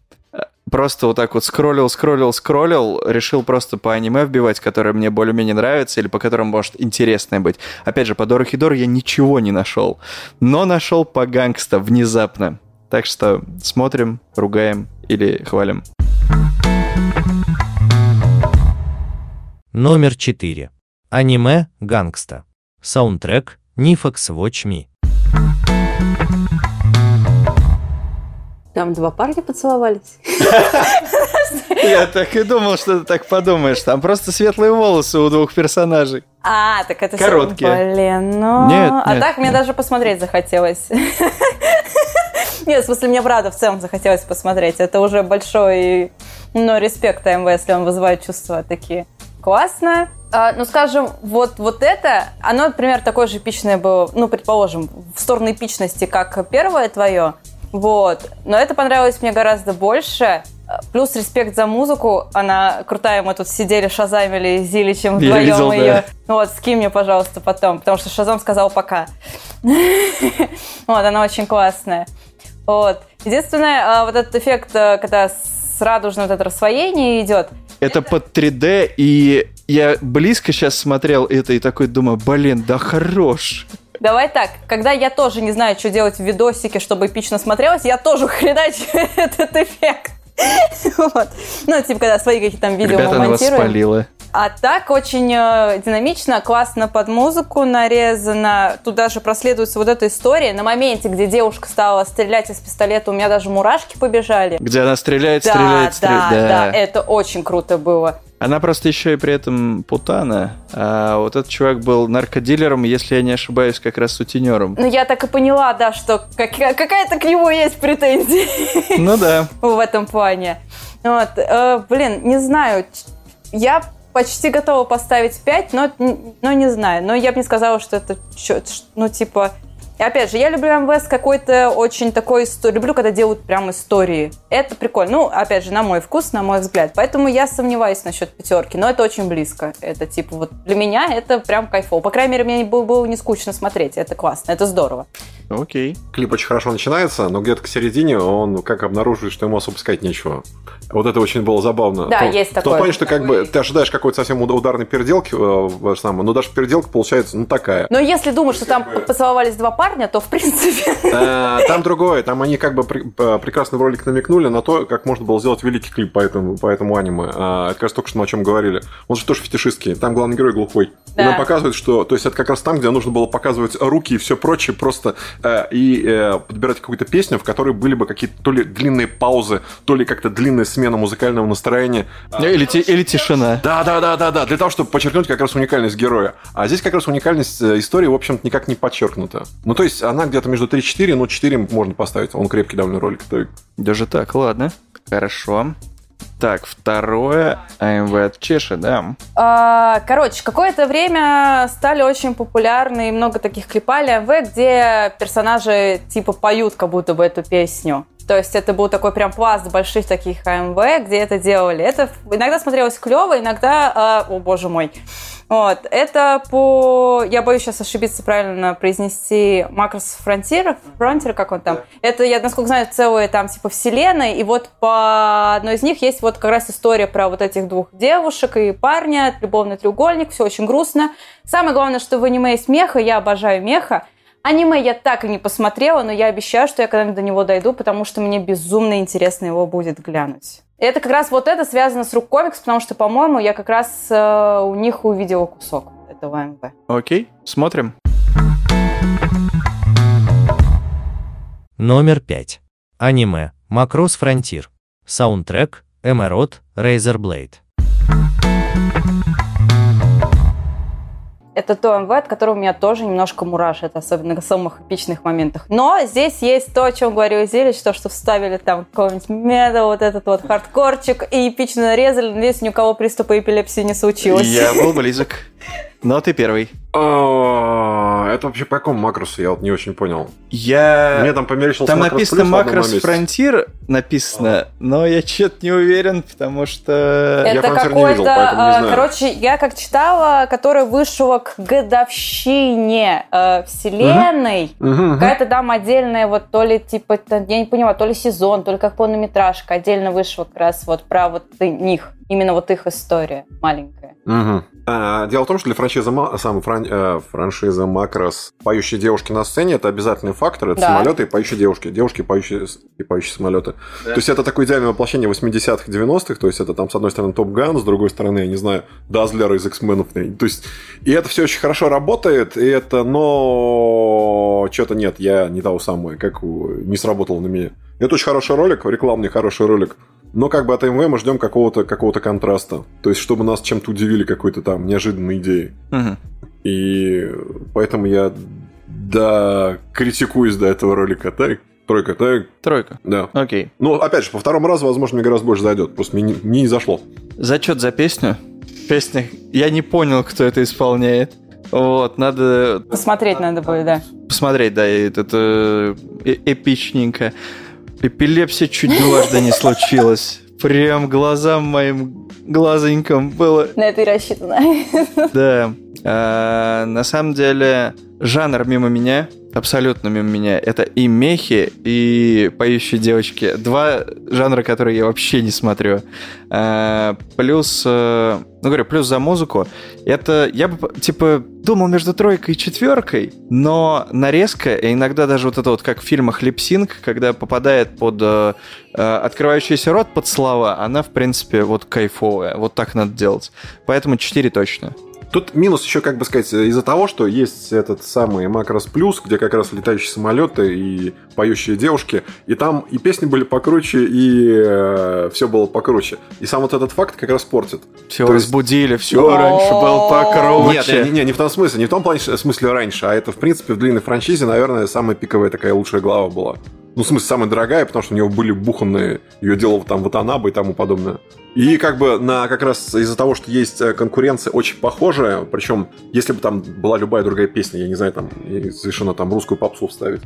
Просто вот так вот скроллил, скроллил, скроллил, решил просто по аниме вбивать, которое мне более-менее нравится или по которым может интересное быть. Опять же, по Дорохедоро я ничего не нашел, но нашел по Гангста внезапно. Так что смотрим, ругаем или хвалим. Номер 4. Аниме «Гангста». Саундтрек «NEFFEX Watch Me». Там два парня поцеловались. Я так и думал, что ты так подумаешь. Там просто светлые волосы у двух персонажей. А, так это Короткие. Блин, ну... Нет, а нет, так мне даже посмотреть захотелось. Нет, в смысле, мне правда в целом захотелось посмотреть. Это уже большой, ну, респект АМВ, если он вызывает чувства такие. Классно. А, ну, скажем, вот, вот это, оно, например, такое же эпичное было, ну, предположим, в сторону эпичности, как первое твое. Вот. Но это понравилось мне гораздо больше. Плюс респект за музыку. Она крутая. Мы тут сидели, шазамили с Зиличем Я вдвоем видел, да. ее. Вот, скинь мне, пожалуйста, потом. Потому что Шазам сказал пока. Вот, она очень классная. Вот. Единственное, а, вот этот эффект, а, когда с радужным вот это рассвоение идет, Это под 3D, и я близко сейчас смотрел это и такой думаю, блин, да хорош. Давай так, когда я тоже не знаю, что делать в видосике, чтобы эпично смотрелось, я тоже хреначу этот эффект. Вот. Ну, типа, когда свои какие-то там видео Ребята, монтируем. спалила. А так очень э, динамично, классно под музыку нарезано. Тут даже проследуется вот эта история. На моменте, где девушка стала стрелять из пистолета, у меня даже мурашки побежали. Где она стреляет, Да, стреляет, да, стреляет. да, это очень круто было. Она просто еще и при этом путана. А вот этот чувак был наркодилером, если я не ошибаюсь, как раз сутенером. Ну, я так и поняла, да, что как- какая-то к нему есть претензия. Ну да. в этом плане. Вот, э, блин, не знаю, я почти готова поставить 5, но, но не знаю. Но я бы не сказала, что это, ну, типа... И опять же, я люблю МВ с какой-то очень такой историей. Люблю, когда делают прям истории. Это прикольно. Ну, опять же, на мой вкус, на мой взгляд. Поэтому я сомневаюсь насчет пятерки. Но это очень близко. Это типа вот для меня это прям кайфово. По крайней мере, мне было, было не скучно смотреть. Это классно, это здорово. Окей. Клип очень хорошо начинается, но где-то к середине он как обнаруживает, что ему особо сказать нечего. Вот это очень было забавно. Да, В том- есть В том такое. плане, что как бы ты ожидаешь какой-то совсем уд- ударной переделки, э, в- самое, но даже переделка получается, ну, такая. Но если думать, что там поцеловались два парня, то в принципе... Э, Там другое, там они как бы прекрасно в ролик намекнули на то, как можно было сделать великий клип по этому, аниме. Это как только что мы о чем говорили. Он же тоже фетишистский, там главный герой глухой. Да. нам показывают, что... То есть это как раз там, где нужно было показывать руки и все прочее, просто э, и э, подбирать какую-то песню, в которой были бы какие-то то ли длинные паузы, то ли как-то длинная смена музыкального настроения. А, Или, ти- или тишина. да, да, да, да, да, для того, чтобы подчеркнуть как раз уникальность героя. А здесь как раз уникальность э, истории, в общем-то, никак не подчеркнута. Ну, то есть, она где-то между 3 и 4, но 4 можно поставить. Он крепкий довольно ролик. Даже так, ладно. Хорошо. Так, второе. AMV от Чеши, да. А, Короче, какое-то время стали очень популярны много таких клипали AMV, где персонажи типа поют как будто бы эту песню. То есть это был такой прям пласт больших таких AMV, где это делали. Это иногда смотрелось клево, иногда... а, о, боже мой. Вот. Это по... Я боюсь сейчас ошибиться правильно произнести Макрос Фронтир. Фронтир, как он там? Это, я, насколько знаю, целые там типа вселенной. И вот по одной из них есть вот как раз история про вот этих двух девушек и парня, любовный треугольник, все очень грустно. Самое главное, что в аниме есть меха, я обожаю меха. Аниме я так и не посмотрела, но я обещаю, что я когда-нибудь до него дойду, потому что мне безумно интересно его будет глянуть. И это как раз вот это связано с Рук Комикс, потому что, по-моему, я как раз э, у них увидела кусок этого AMV. Окей, смотрим. Номер 5. Аниме Макрос Фронтир. Саундтрек Amaranthe Razorblade. Это то AMV, от которого меня тоже немножко мурашит, особенно в самых эпичных моментах. Но здесь есть то, о чем говорил Зелич, то, что вставили там какого-нибудь метала, вот этот вот хардкорчик, и эпично нарезали, надеюсь, ни у кого приступа эпилепсии не случилось. Я был близок. Но ты первый. А, Это вообще по какому макросу? Я вот не очень понял. Я... Мне там померещился Там макрос написано плюс одном Макрос. Фронтир, написано, но я что-то не уверен, потому что... Я Это «Фронтир» не видел, какой-то, поэтому не э, знаю. короче, я как читала, который вышел к годовщине э, вселенной. Мгм. Какая-то там отдельная, вот то ли типа, я не понимаю, то ли сезон, то ли как полнометражка отдельно вышел как раз вот про вот них, именно вот их история маленькая. Мгм. А, Дело в том, что для франшизы, сам фран- э, франшиза Макрос поющие девушки на сцене это обязательный фактор. Это Да. самолеты и поющие девушки. Девушки поющие и поющие самолеты. То есть это такое идеальное воплощение 80-х, 90-х. То есть это там с одной стороны Топ Ган, с другой стороны, я не знаю, Дазлер из X-менов. То есть и это все очень хорошо работает, и это, но что-то нет, я не того самого, как у- не сработало на меня. Это очень хороший ролик, рекламный хороший ролик. Но как бы от МВ мы ждем какого-то какого контраста. То есть, чтобы нас чем-то удивили какой-то там неожиданной идеей. Мгм. И поэтому я да критикуюсь до этого ролика. Так, тройка, так, Тройка. да. Окей. Ну, опять же, по второму разу, возможно, мне гораздо больше зайдет. Просто мне не, мне не зашло. Зачет за песню. Песня... Я не понял, кто это исполняет. Вот, надо Посмотреть надо будет, да. посмотреть, да, и это э, э- эпичненько. Эпилепсия чуть дважды не случилась. Прям глазам моим глазонькам было. На это и рассчитано. Да. А, на самом деле, жанр мимо меня, абсолютно мимо меня, это и мехи, и поющие девочки. Два жанра, которые я вообще не смотрю. А, плюс, э, ну говорю, плюс за музыку. Это, я бы, типа, думал между тройкой и четверкой, но нарезка, и иногда даже вот это вот, как в фильмах липсинг, когда попадает под э, э, открывающийся рот под слова, она, в принципе, вот кайфовая. Вот так надо делать. Поэтому 4 точно. Тут минус еще, как бы сказать, из-за того, что есть этот самый Макрос Плюс, где как раз летающие самолеты и поющие девушки, и там и песни были покруче, и все было покруче. И сам вот этот факт как раз портит. Все То есть- разбудили, все раньше был покруче. Нет, не, не, не в том смысле, не в том плане, в смысле раньше, а это, в принципе, в длинной франшизе, наверное, самая пиковая такая лучшая глава была. Ну, в смысле, самая дорогая, потому что у него были буханные, ее делал там Ватанаба и тому подобное. И как бы на как раз из-за того, что есть э, конкуренция очень похожая, причем если бы там была любая другая песня, я не знаю, там совершенно там русскую попсу вставить,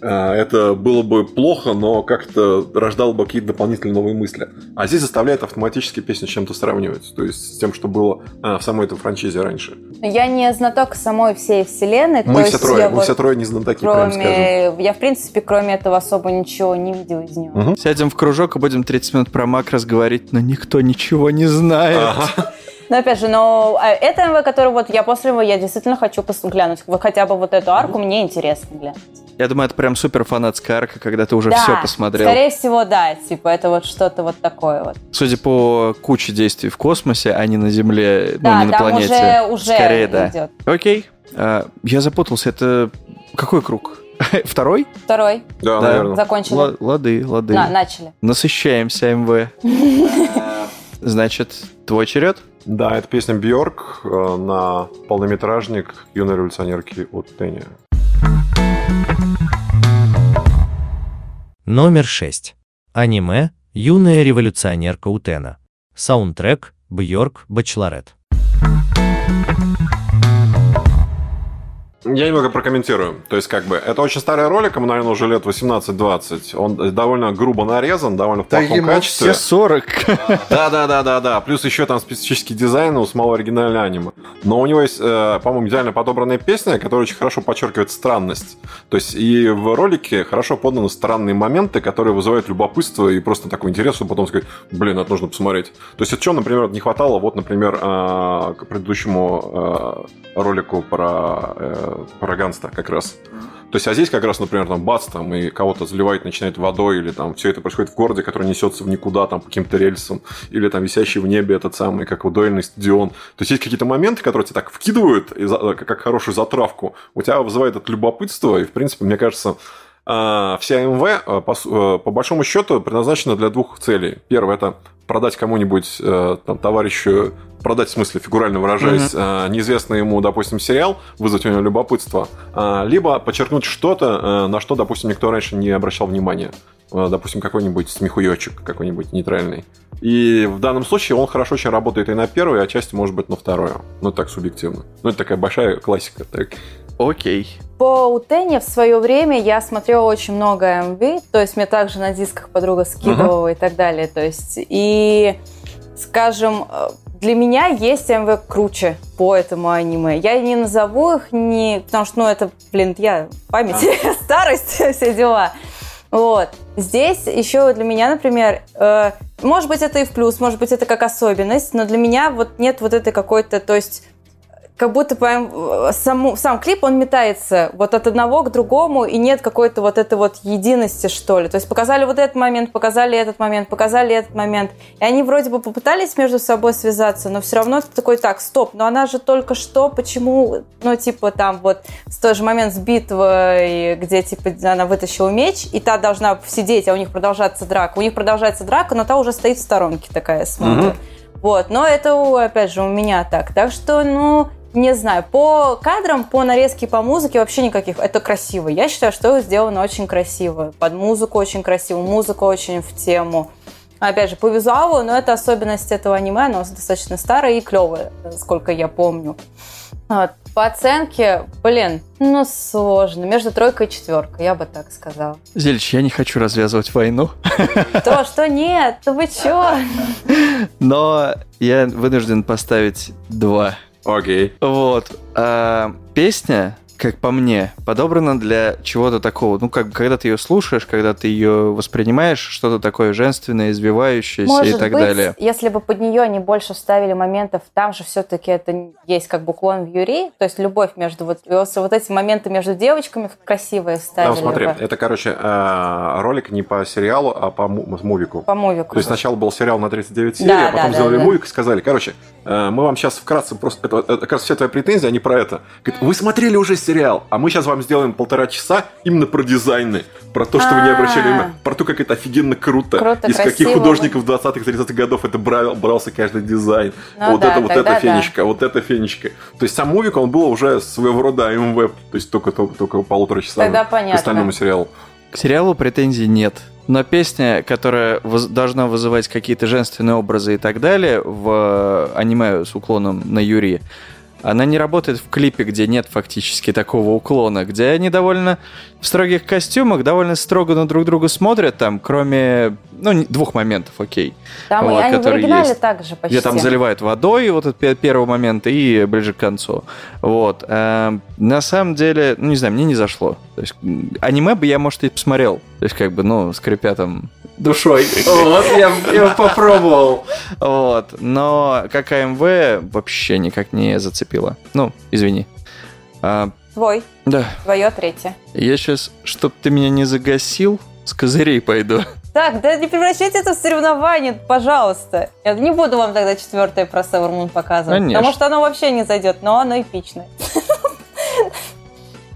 э, это было бы плохо, но как-то рождало бы какие-то дополнительные новые мысли. А здесь заставляет автоматически песню с чем-то сравнивать, то есть с тем, что было э, в самой этой франшизе раньше. Я не знаток самой всей вселенной. Мы все трое, мы вот все трое не знатоки, прям скажем. Кроме... Я, в принципе, кроме этого особо ничего не видела из него. Мгм. Сядем в кружок и будем 30 минут про макрос говорить, но никто ничего не знает. Ага. Но опять же, но а, это МВ, который вот я после него, я действительно хочу глянуть. Вот хотя бы вот эту арку мне интересно глянуть. Я думаю, это прям супер фанатская арка, когда ты уже Да, все посмотрел. скорее всего, да. Типа это вот что-то вот такое вот. Судя по куче действий в космосе, а не на Земле, Да, ну не на там планете. уже, уже Скорее, да. идет. Окей. А, я запутался, это какой круг? Второй? Второй. Да, Да. наверное. Закончили. Ла- Лады, лады. На, начали. Насыщаемся, МВ. Значит, твой черед? Да, это песня Бьорк на полнометражник юной революционерки от Тенни. Номер 6. Аниме «Юная революционерка Утена». Саундтрек «Бьорк Бачлорет». Я немного прокомментирую. То есть, как бы, это очень старый ролик, ему, наверное, уже лет 18-20. Он довольно грубо нарезан, довольно в плохом качестве. все 40. Да, да, да, да, да. Плюс еще там специфический дизайн у самого оригинального аниме. Но у него есть, э, по-моему, идеально подобранная песня, которая очень хорошо подчеркивает странность. То есть и в ролике хорошо поданы странные моменты, которые вызывают любопытство и просто такой интерес, чтобы потом сказать, блин, это нужно посмотреть. То есть это что, например, не хватало, вот, например, э, к предыдущему э, ролику про, э, про Ганста как раз. То есть, а здесь как раз, например, там бац, там, и кого-то заливает, начинает водой, или там все это происходит в городе, который несется в никуда, там, по каким-то рельсам, или там висящий в небе этот самый, как удольный стадион. То есть, есть какие-то моменты, которые тебя так вкидывают, за- как хорошую затравку, у тебя вызывает это любопытство, и, в принципе, мне кажется, э, вся МВ, э, по, э, по большому счету, предназначена для двух целей. Первое – это продать кому-нибудь, э, там, товарищу, продать, в смысле, фигурально выражаясь, mm-hmm. неизвестный ему, допустим, сериал, вызвать у него любопытство, э, либо подчеркнуть что-то, на что, допустим, никто раньше не обращал внимания. Допустим, какой-нибудь смехуёчек, какой-нибудь нейтральный. И в данном случае он хорошо очень работает и на первую, а часть может быть на вторую. Ну, так, субъективно. Ну, это такая большая классика. Так. Окей. По Утене в свое время я смотрела очень много MV, то есть мне также на дисках подруга скидывала uh-huh. и так далее. То есть, и, скажем, для меня есть МВ круче по этому аниме. Я не назову их, не... потому что, ну, это, блин, я память, а. старость, все дела. Вот. Здесь еще для меня, например, э, может быть, это и в плюс, может быть, это как особенность, но для меня вот нет вот этой какой-то, то есть как будто прям э, сам, сам клип, он метается вот от одного к другому, и нет какой-то вот этой вот единости, что ли. То есть показали вот этот момент, показали этот момент, показали этот момент. И они вроде бы попытались между собой связаться, но все равно это такой, так, стоп, но она же только что, почему, ну, типа там вот с той же момент с битвой, где, типа, она вытащила меч, и та должна сидеть, а у них продолжаться драка. У них продолжается драка, но та уже стоит в сторонке такая, смотрит. Mm-hmm. Вот, но это, опять же, у меня так. Так что, ну, не знаю, по кадрам, по нарезке, по музыке вообще никаких. Это красиво. Я считаю, что сделано очень красиво. Под музыку очень красиво, музыка очень в тему. Опять же, по визуалу, но это особенность этого аниме, оно достаточно старое и клевое, сколько я помню. Вот. По оценке, блин, ну сложно. Между тройкой и четверкой, я бы так сказала. Зельч, я не хочу развязывать войну. То, что нет, то вы чё? Но я вынужден поставить два. Окей. Вот. А, песня как по мне, подобрана для чего-то такого. Ну, как когда ты ее слушаешь, когда ты ее воспринимаешь, что-то такое женственное, извивающееся Может и так быть, далее. Если бы под нее они больше вставили моментов, там же все-таки это есть как бы в Юри, то есть любовь между вот, вот эти моменты между девочками красивые ставили. Да, смотри, бы. это, короче, э, ролик не по сериалу, а по мувику. По мувику. То есть сначала был сериал на 39 серий, да, а потом да, сделали да, мувик и сказали, короче, э, мы вам сейчас вкратце просто, это, это, это, все твои претензии, они про это. Говорит, вы смотрели уже сериал, а мы сейчас вам сделаем полтора часа именно про дизайны, про то, что вы не обращали внимания, про то, как это офигенно круто, круто из каких художников 20-х, 30-х годов это брал, брался каждый дизайн. Ну, вот да, это, вот эта да. фенечка, вот эта фенечка. То есть сам мувик, он был уже своего рода МВ, то есть только, только, только полутора часа Тогда к понятно. остальному сериалу. К сериалу претензий нет. Но песня, которая воз- должна вызывать какие-то женственные образы и так далее в аниме с уклоном на Юри, она не работает в клипе, где нет фактически такого уклона, где они довольно в строгих костюмах, довольно строго на друг друга смотрят, там, кроме, ну, двух моментов, окей. Там Вот, и они в оригинале есть. так же почти. Где там заливают водой, вот этот пе- первый момент, и ближе к концу. Вот. Эм, на самом деле, ну, не знаю, мне не зашло. То есть, аниме бы я, может, и посмотрел. То есть, как бы, ну, скрипя там душой. Вот, я, я попробовал. Вот. Но как АМВ вообще никак не зацепило. Ну, извини. А, Твой, да, твое третье. я сейчас, чтоб ты меня не загасил, с козырей пойду. Так, да не превращайте это в соревнование, пожалуйста. Я не буду вам тогда четвертое про Sailor Moon показывать. Конечно. Потому что оно вообще не зайдет, но оно эпичное.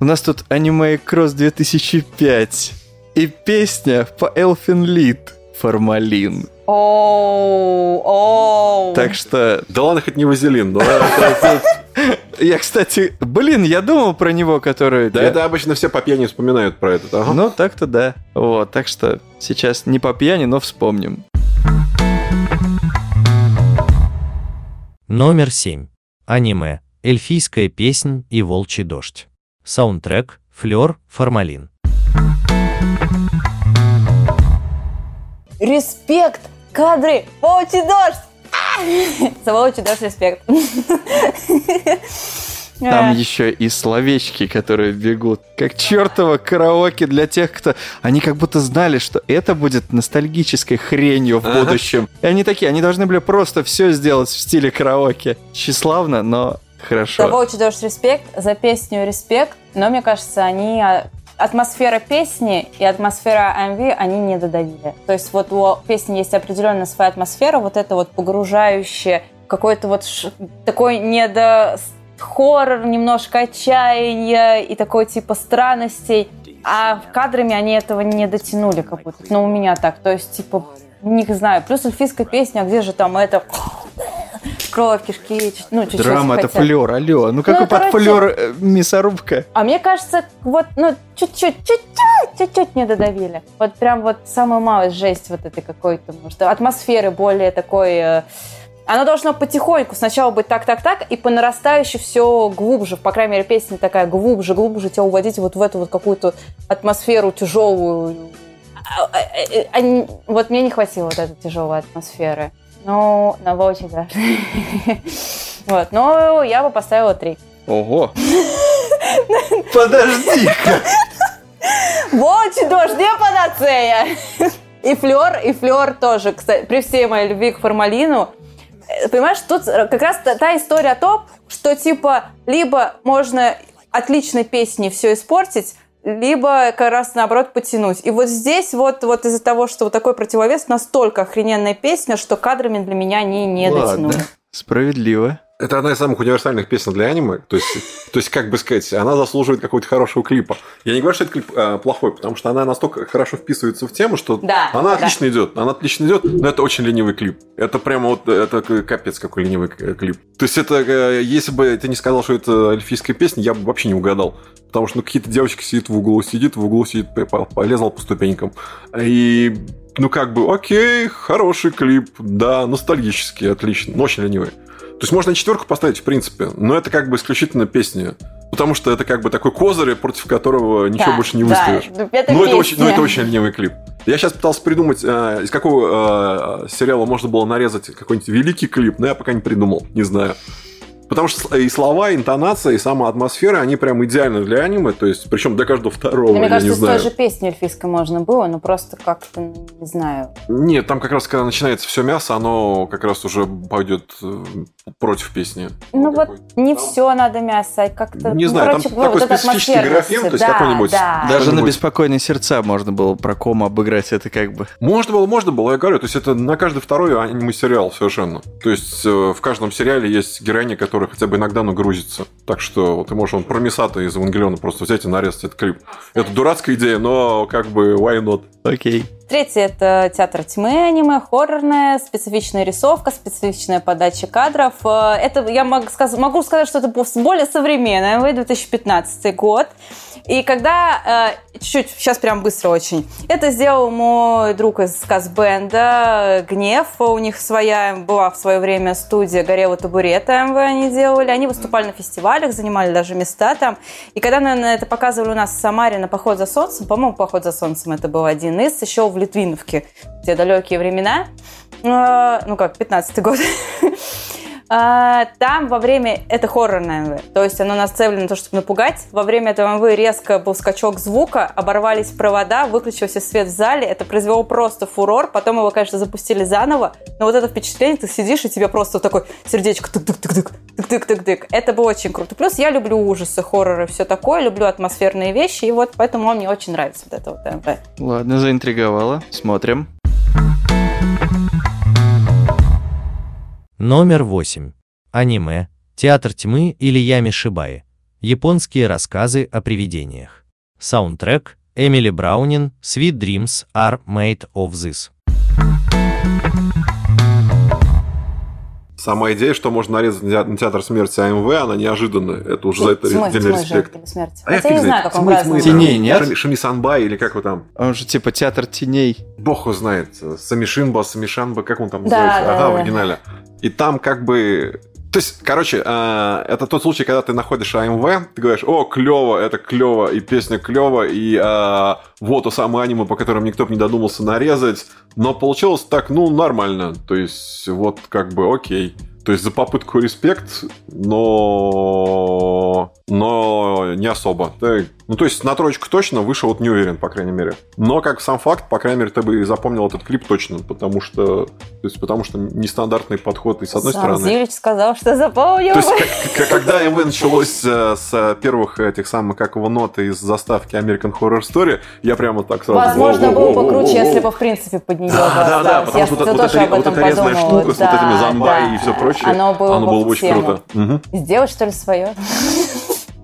У нас тут аниме Кросс 2005 и песня по Elfin Lied «Формалин». Оу, оу. Так что Да ладно, хоть не вазелин, но я, кстати, блин, я думал про него, который... да, это обычно все по пьяни вспоминают про это. ага. Ну, так-то да. Вот, так что сейчас не по пьяни, но вспомним. Номер 7. Аниме. Эльфийская песнь и волчий дождь. Саундтрек. Флёр. Формалин. Респект! Кадры! Волчий дождь! За волчий дождь респект. Там Э, еще и словечки, которые бегут. Как чертово караоке для тех, кто... Они как будто знали, что это будет ностальгической хренью в будущем. И они такие, они должны были просто все сделать в стиле караоке. Тщеславно, но За хорошо. волчий дождь респект, за песню респект, но мне кажется, они а, атмосфера песни и атмосфера MV они не додавили. То есть вот у песни есть определенная своя атмосфера, вот это вот погружающее, какой-то вот ш- такой недо хоррор, немножко отчаяния и такой типа странностей. А кадрами они этого не дотянули как будто. Ну, у меня так. То есть, типа, не знаю. Плюс эльфийская песня, а где же там это кровь, кишки, ну, чуть-чуть Драма это флер, алло. Ну какой Ну, под короче- флер э, мясорубка? А мне кажется, вот, ну, чуть-чуть, чуть-чуть, чуть-чуть не додавили. Вот прям вот самую малость жесть вот этой какой-то, может, атмосферы более такой... э, Оно должно потихоньку сначала быть так-так-так, и по нарастающей все глубже. По крайней мере, песня такая глубже, глубже тебя уводить вот в эту вот какую-то атмосферу тяжелую. А, а, а, а, н- Вот мне не хватило вот этой тяжелой атмосферы. Ну, на очень даже. Вот, но я бы поставила три. Ого. Подожди-ка. Дождь, не панацея! И флер, и флер тоже, кстати, при всей моей любви к формалину. э, Понимаешь, тут как раз та, история о том, что типа либо можно отличной песней все испортить, либо как раз наоборот потянуть. И вот здесь вот, вот из-за того, что вот такой противовес, настолько охрененная песня, что кадрами для меня они не Ладно, дотянули. справедливо. Это одна из самых универсальных песен для аниме. То есть, то есть, как бы сказать, она заслуживает какого-то хорошего клипа. Я не говорю, что это клип э, плохой, потому что она настолько хорошо вписывается в тему, что Да, она да. отлично идет. Она отлично идет, но это очень ленивый клип. Это прямо вот это капец какой ленивый э, клип. То есть, это э, если бы ты не сказал, что это эльфийская песня, я бы вообще не угадал. Потому что ну, какие-то девочки сидит в углу, сидит в углу, сидит, по- по- полезал по ступенькам. И ну как бы, окей, хороший клип, да, ностальгический, отлично, но очень ленивый. То есть можно и четверку поставить, в принципе, но это как бы исключительно песня. Потому что это как бы такой козырь, против которого ничего Да, больше не да, выставишь. это Ну, это очень, ну, песня. это очень ленивый клип. Я сейчас пытался придумать, э, из какого э, сериала можно было нарезать какой-нибудь великий клип, но я пока не придумал, не знаю. Потому что и слова, и интонация, и сама атмосфера, они прям идеальны для аниме, то есть, причем для каждого второго, Ну, Мне я кажется, не с той же песней эльфийской можно было, но просто как-то, не знаю. Нет, там как раз, когда начинается все мясо, оно как раз уже пойдет э, против песни. Ну вот Какой-то. не Там- все надо мясо, и как-то... Не ну, знаю, там короче, такой вот специфический графем, то есть да, какой-нибудь- Да. Даже на беспокойные сердца можно было про кому обыграть это как бы. Можно было, можно было, я говорю, то есть это на каждый второй аниме-сериал совершенно. То есть э, в каждом сериале есть героиня, которая хотя бы иногда нагрузится. Так что вот ты можешь он про Мисата из Евангелиона просто взять и нарезать этот клип. Это дурацкая идея, но как бы why not? Окей. Третье – это театр тьмы аниме, хоррорная, специфичная рисовка, специфичная подача кадров. Э, Это, я могу сказать, что это более современное, АМВ 2015 год. И когда, э, чуть-чуть, сейчас прям быстро очень, это сделал мой друг из Казбенда, Гнев. У них своя, была в свое время студия «Горело табурет» АМВ они делали. Они выступали на фестивалях, занимали даже места там. И когда, наверное, это показывали у нас в Самаре на «Поход за солнцем», по-моему, «Поход за солнцем» это был один из, еще в Литвиновке, те далекие времена, Э, ну как, 15-й год. А, Там во время... Это хоррорное МВ. То есть оно нацелено на то, чтобы напугать. Во время этого МВ резко был скачок звука, оборвались провода, выключился свет в зале. Это произвело просто фурор. Потом его, конечно, запустили заново. Но вот это впечатление, ты сидишь, и тебе просто такой сердечко тык-тык-тык-тык, тык-тык-тык-тык. Это было очень круто. Плюс я люблю ужасы, хорроры, все такое. Люблю атмосферные вещи. И вот поэтому мне очень нравится вот это вот МВ. Ладно, заинтриговала. Смотрим. Номер 8. Аниме, Театр тьмы или Ями Шибаи. Японские рассказы о привидениях. Саундтрек Эмили Браунин Sweet Dreams are made of this. Сама идея, что можно нарезать на театр смерти АМВ, она неожиданная. Это уже за это Тьмы, отдельный тьмы же, респект. смерти. А я Хотя фиг не знаю, как он Тьмы, Теней нет? Шами- Шами-санбай или как вы там? Он же типа театр теней. Бог его знает. Самишинба, Самишанба, как он там Да, называется? да, ага, да, в да. оригинале. И там как бы... То есть, короче, э, это тот случай, когда ты находишь АМВ, ты говоришь, о, клево, это клево, и песня клево, и э, вот то самое аниме, по которому никто бы не додумался нарезать. Но получилось так, ну, нормально. То есть, вот как бы окей. То есть за попытку респект, но... но не особо. Ну, то есть на троечку точно, выше вот не уверен, по крайней мере. Но как сам факт, по крайней мере, ты бы и запомнил этот клип точно, потому что... То есть потому что нестандартный подход и с одной Сам стороны... Зилич сказал, что запомнил. То есть, к- к- когда МВ началось э, с первых этих самых, как его, ноты из заставки American Horror Story, я прямо так сразу... Возможно, было круче, если бы, в принципе, под нее Да, да, да, потому что вот, эта, резная штука с вот этими зомбай да. и все прочее, Оно было бы очень круто. Сделать, что ли, свое?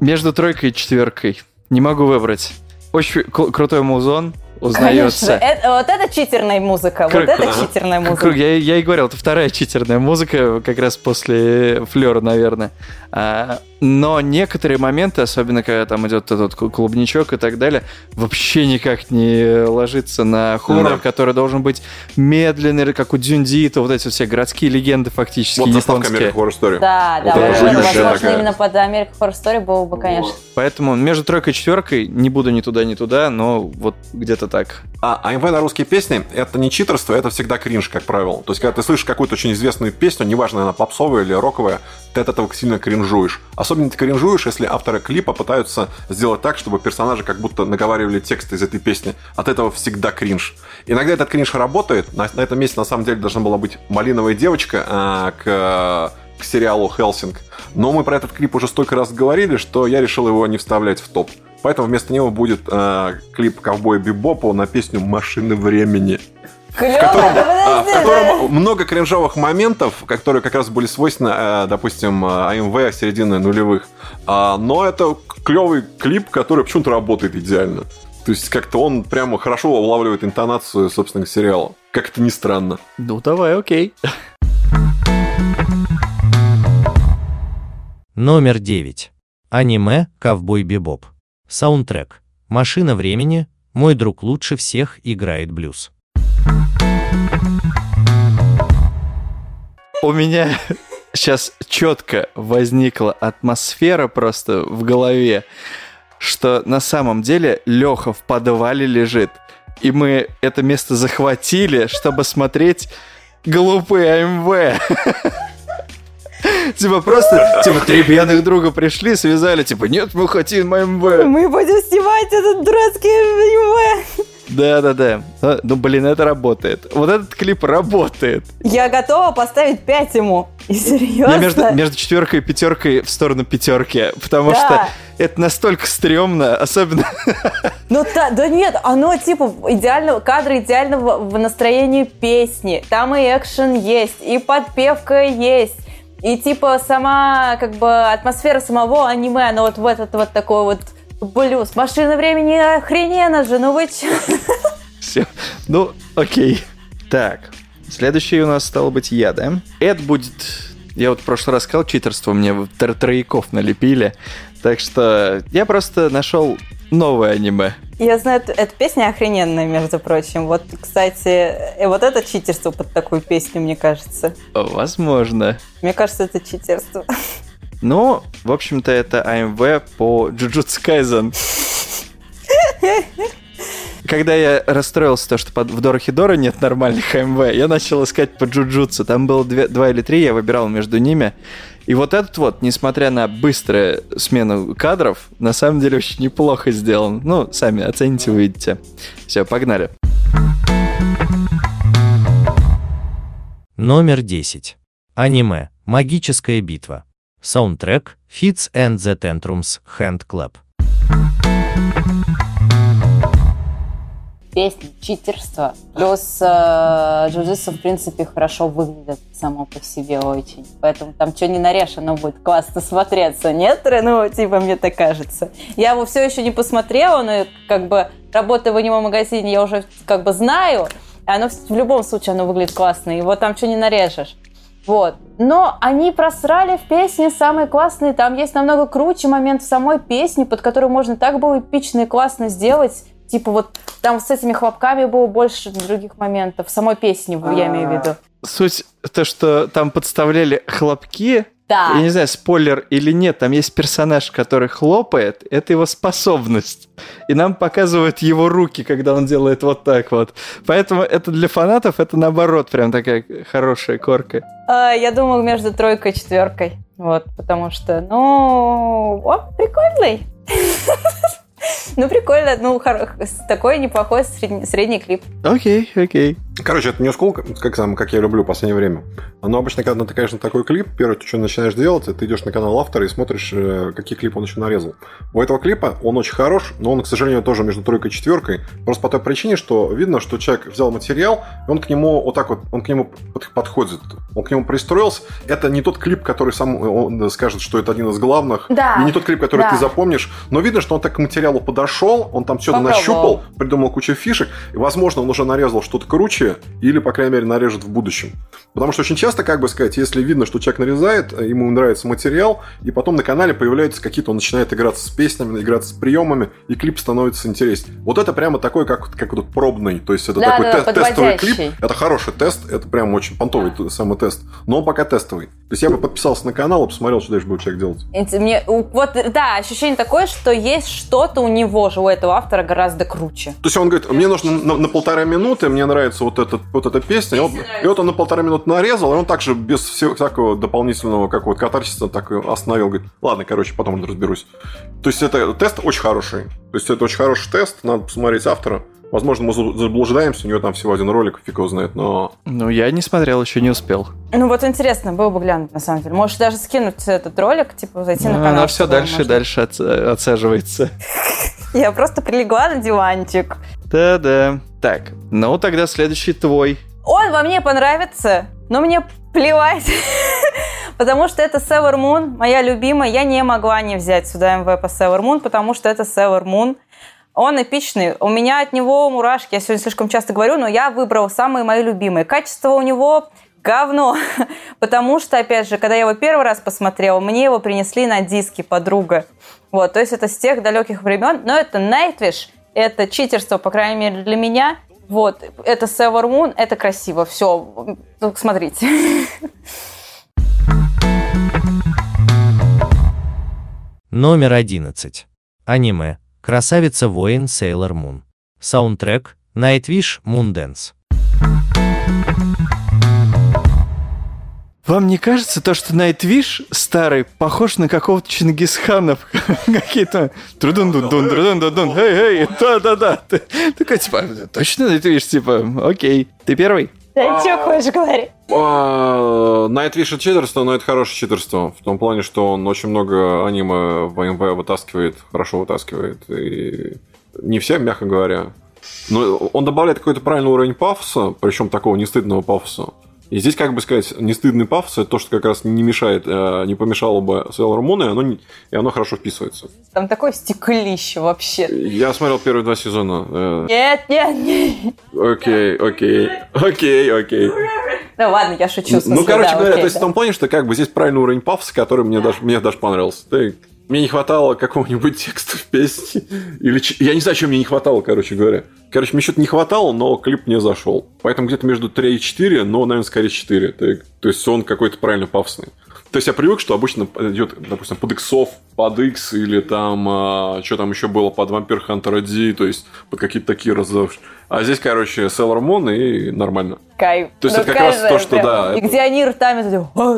Между тройкой и четверкой. Не могу выбрать. очень кру- крутой музон Конечно, узнается. это- вот это читерная музыка, вот Круг- это Ага. читерная музыка. Я, я и говорил, это вторая читерная музыка, как раз после Флера, наверное. А, но некоторые моменты, особенно когда там идет этот клубничок и так далее, вообще никак не ложится на хоррор, Да. который должен быть медленный, как у Дзюндита, вот эти все городские легенды фактически Вот японские. American Horror Story. Да, да, Вот вот это это, жуткая возможно, такая. именно под American Horror Story было бы, конечно. Поэтому между тройкой и четверкой не буду ни туда, ни туда, но вот где-то так. А АМВ на русские песни — это не читерство, это всегда кринж, как правило. То есть, когда ты слышишь какую-то очень известную песню, неважно, она попсовая или роковая, ты от этого сильно кринжуешь. Особенно ты кринжуешь, если авторы клипа пытаются сделать так, чтобы персонажи как будто наговаривали тексты из этой песни. От этого всегда кринж. Иногда этот кринж работает. На, на этом месте, на самом деле, должна была быть «Малиновая девочка» а, к, к сериалу «Хелсинг». Но мы про этот клип уже столько раз говорили, что я решил его не вставлять в топ. Поэтому вместо него будет а, клип ковбоя Бибопа на песню «Машины времени» Клево, в котором, а, в котором много кринжовых моментов, которые как раз были свойственны, э, допустим, АМВ середины нулевых. А, Но это клевый клип, который почему-то работает идеально. То есть как-то он прямо хорошо улавливает интонацию, собственно, сериала. Как это ни странно. Ну, давай, окей. Номер 9. Аниме «Ковбой Бибоп». Саундтрек. «Машина времени», «Мой друг лучше всех играет блюз». У меня сейчас четко возникла атмосфера просто в голове, что на самом деле Леха в подвале лежит, и мы это место захватили, чтобы смотреть глупый АМВ. Типа просто, типа, три пьяных друга пришли, связали, типа, нет, мы хотим АМВ. Мы будем снимать этот дурацкий аниме. Да-да-да. Ну, Ну, блин, это работает. Вот этот клип работает. Я готова поставить 5 ему. И Я серьезно. между, между четверкой и пятеркой в сторону пятерки, потому Да. что это настолько стрёмно, особенно... Ну та- да нет, оно типа идеально, кадры идеально в, в настроении песни. Там и экшен есть, и подпевка есть. И типа сама как бы атмосфера самого аниме, она вот в этот вот такой вот блюз. Машина времени охрененно же, ну вы чё? Все. Ну, окей. Так, следующий у нас стало быть я, да? Это будет... Я вот в прошлый раз сказал, читерство мне в тро- трояков налепили. Так что я просто нашел новое аниме. Я знаю, эт- эта песня охрененная, между прочим. Вот, кстати, э, вот это читерство под такую песню, мне кажется. Возможно. Мне кажется, это читерство. Ну, в общем-то, это АМВ по Jujutsu Kaisen. Когда я расстроился, то, что под, в Дорохидоро нет нормальных АМВ, я начал искать по джуджутсу. Там было две- два или три, я выбирал между ними. И вот этот вот, несмотря на быструю смену кадров, на самом деле очень неплохо сделан. Ну, сами оцените, увидите. Все, погнали. Номер 10. Аниме «Магическая битва». Саундтрек Fits and the Tantrums Hand Club. Песня, читерство. Плюс э, джиу-джитсу, в принципе, хорошо выглядит само по себе очень. Поэтому там что не нарежь, оно будет классно смотреться. Нет, ну, типа, мне так кажется. Я его все еще не посмотрела, но как бы работая в аниме-магазине, я уже как бы знаю. Оно в любом случае оно выглядит классно. Его там что не нарежешь. Вот. Но они просрали в песне самые классные. Там есть намного круче момент в самой песне, под которую можно так было эпично и классно сделать. Типа вот там с этими хлопками было больше других моментов. Самой песне, я имею в виду. Суть то, что там подставляли хлопки, Да. Я не знаю, спойлер или нет, там есть персонаж, который хлопает, это его способность. И нам показывают его руки, когда он делает вот так вот. Поэтому это для фанатов, это наоборот, прям такая хорошая корка. А, я думаю, между тройкой и четверкой. Вот, потому что, ну, он прикольный. Ну, прикольно, ну, такой неплохой средний клип. Окей, окей. Короче, это не скул, как, сам, как я люблю в последнее время. Но обычно, когда ты, конечно, такой клип, первое, ты что начинаешь делать, ты идешь на канал автора и смотришь, э, какие клипы он еще нарезал. У этого клипа он очень хорош, но он, к сожалению, тоже между тройкой и четверкой. Просто по той причине, что видно, что человек взял материал, и он к нему вот так вот, он к нему подходит, он к нему пристроился. Это не тот клип, который сам он скажет, что это один из главных, да. и не тот клип, который да. ты запомнишь, но видно, что он так к материалу подошел, он там все нащупал, придумал кучу фишек, и, возможно, он уже нарезал что-то круче, или, по крайней мере, нарежет в будущем. Потому что очень часто, как бы сказать, если видно, что человек нарезает, ему нравится материал, и потом на канале появляются какие-то, он начинает играться с песнями, играться с приемами, и клип становится интереснее. Вот это прямо такой, как, как вот пробный, то есть это да, такой да, тест, тестовый клип. Это хороший тест, это прям очень понтовый да. самый тест, но он пока тестовый. То есть я бы подписался на канал и посмотрел, что дальше будет человек делать. Мне, вот, да, ощущение такое, что есть что-то у него же, у этого автора гораздо круче. То есть он говорит, мне нужно на, на полтора минуты, мне нравится вот этот вот эта песня. И, он, и вот он на полтора минуты нарезал, и он также без всего всякого дополнительного какого-то катарсиса так остановил. Говорит, ладно, короче, потом разберусь. То есть это тест очень хороший. То есть это очень хороший тест, надо посмотреть автора. Возможно, мы заблуждаемся, у него там всего один ролик, фиг его знает, но... Ну, я не смотрел, еще не успел. Ну, вот интересно было бы глянуть, на самом деле. Можешь даже скинуть этот ролик, типа, зайти на канал. Она все дальше и дальше отсаживается. Я просто прилегла на диванчик. Да-да. Так, ну тогда следующий твой. Он во мне понравится, но мне плевать. Потому что это Sailor Moon, моя любимая. Я не могла не взять сюда МВ по Sailor Moon, потому что это Sailor Moon. Он эпичный. У меня от него мурашки. Я сегодня слишком часто говорю, но я выбрал самые мои любимые. Качество у него говно. Потому что, опять же, когда я его первый раз посмотрела, мне его принесли на диски подруга. Вот, то есть это с тех далеких времен. Но это Nightwish – это читерство, по крайней мере, для меня. Вот, это Sailor Moon, это красиво, все, ну, смотрите. Номер одиннадцать. Аниме. Красавица-воин Sailor Moon. Саундтрек Nightwish Moon Вам не кажется то, что Nightwish старый похож на какого-то Чингисхана? Какие-то трудун дун дун трудун дун дун эй, эй, да-да-да. Такой, типа, точно Nightwish, типа, окей. Ты первый? Да, что хочешь говорить? Nightwish это читерство, но это хорошее читерство. В том плане, что он очень много аниме в AMV вытаскивает, хорошо вытаскивает. И не все, мягко говоря. Но он добавляет какой-то правильный уровень пафоса, причем такого не стыдного пафоса. И здесь, как бы сказать, не стыдный пафос, это то, что как раз не мешает, э, не помешало бы Sailor Moon, и оно, не, и оно хорошо вписывается. Там такое стеклище вообще. Я смотрел первые два сезона. Э. Нет, нет, нет. Окей, окей, окей, окей. Ну ладно, я шучу. Смысле, ну, короче да, говоря, окей, то есть да. в том плане, что как бы здесь правильный уровень пафоса, который мне, даже, мне даже понравился. Мне не хватало какого-нибудь текста в песне. Или я не знаю, чем мне не хватало, короче говоря. Короче, мне что-то не хватало, но клип не зашел. Поэтому где-то между 3 и 4, но, наверное, скорее 4. То есть он какой-то правильно пафосный. То есть я привык, что обычно идет, допустим, под иксов, под X или там, а, что там еще было, под Vampire Hunter D, то есть под какие-то такие разовшие. А здесь, короче, Sailor Moon и нормально. Кайф. То есть ну, это как раз то, что, прям. да. И это... где они ртами,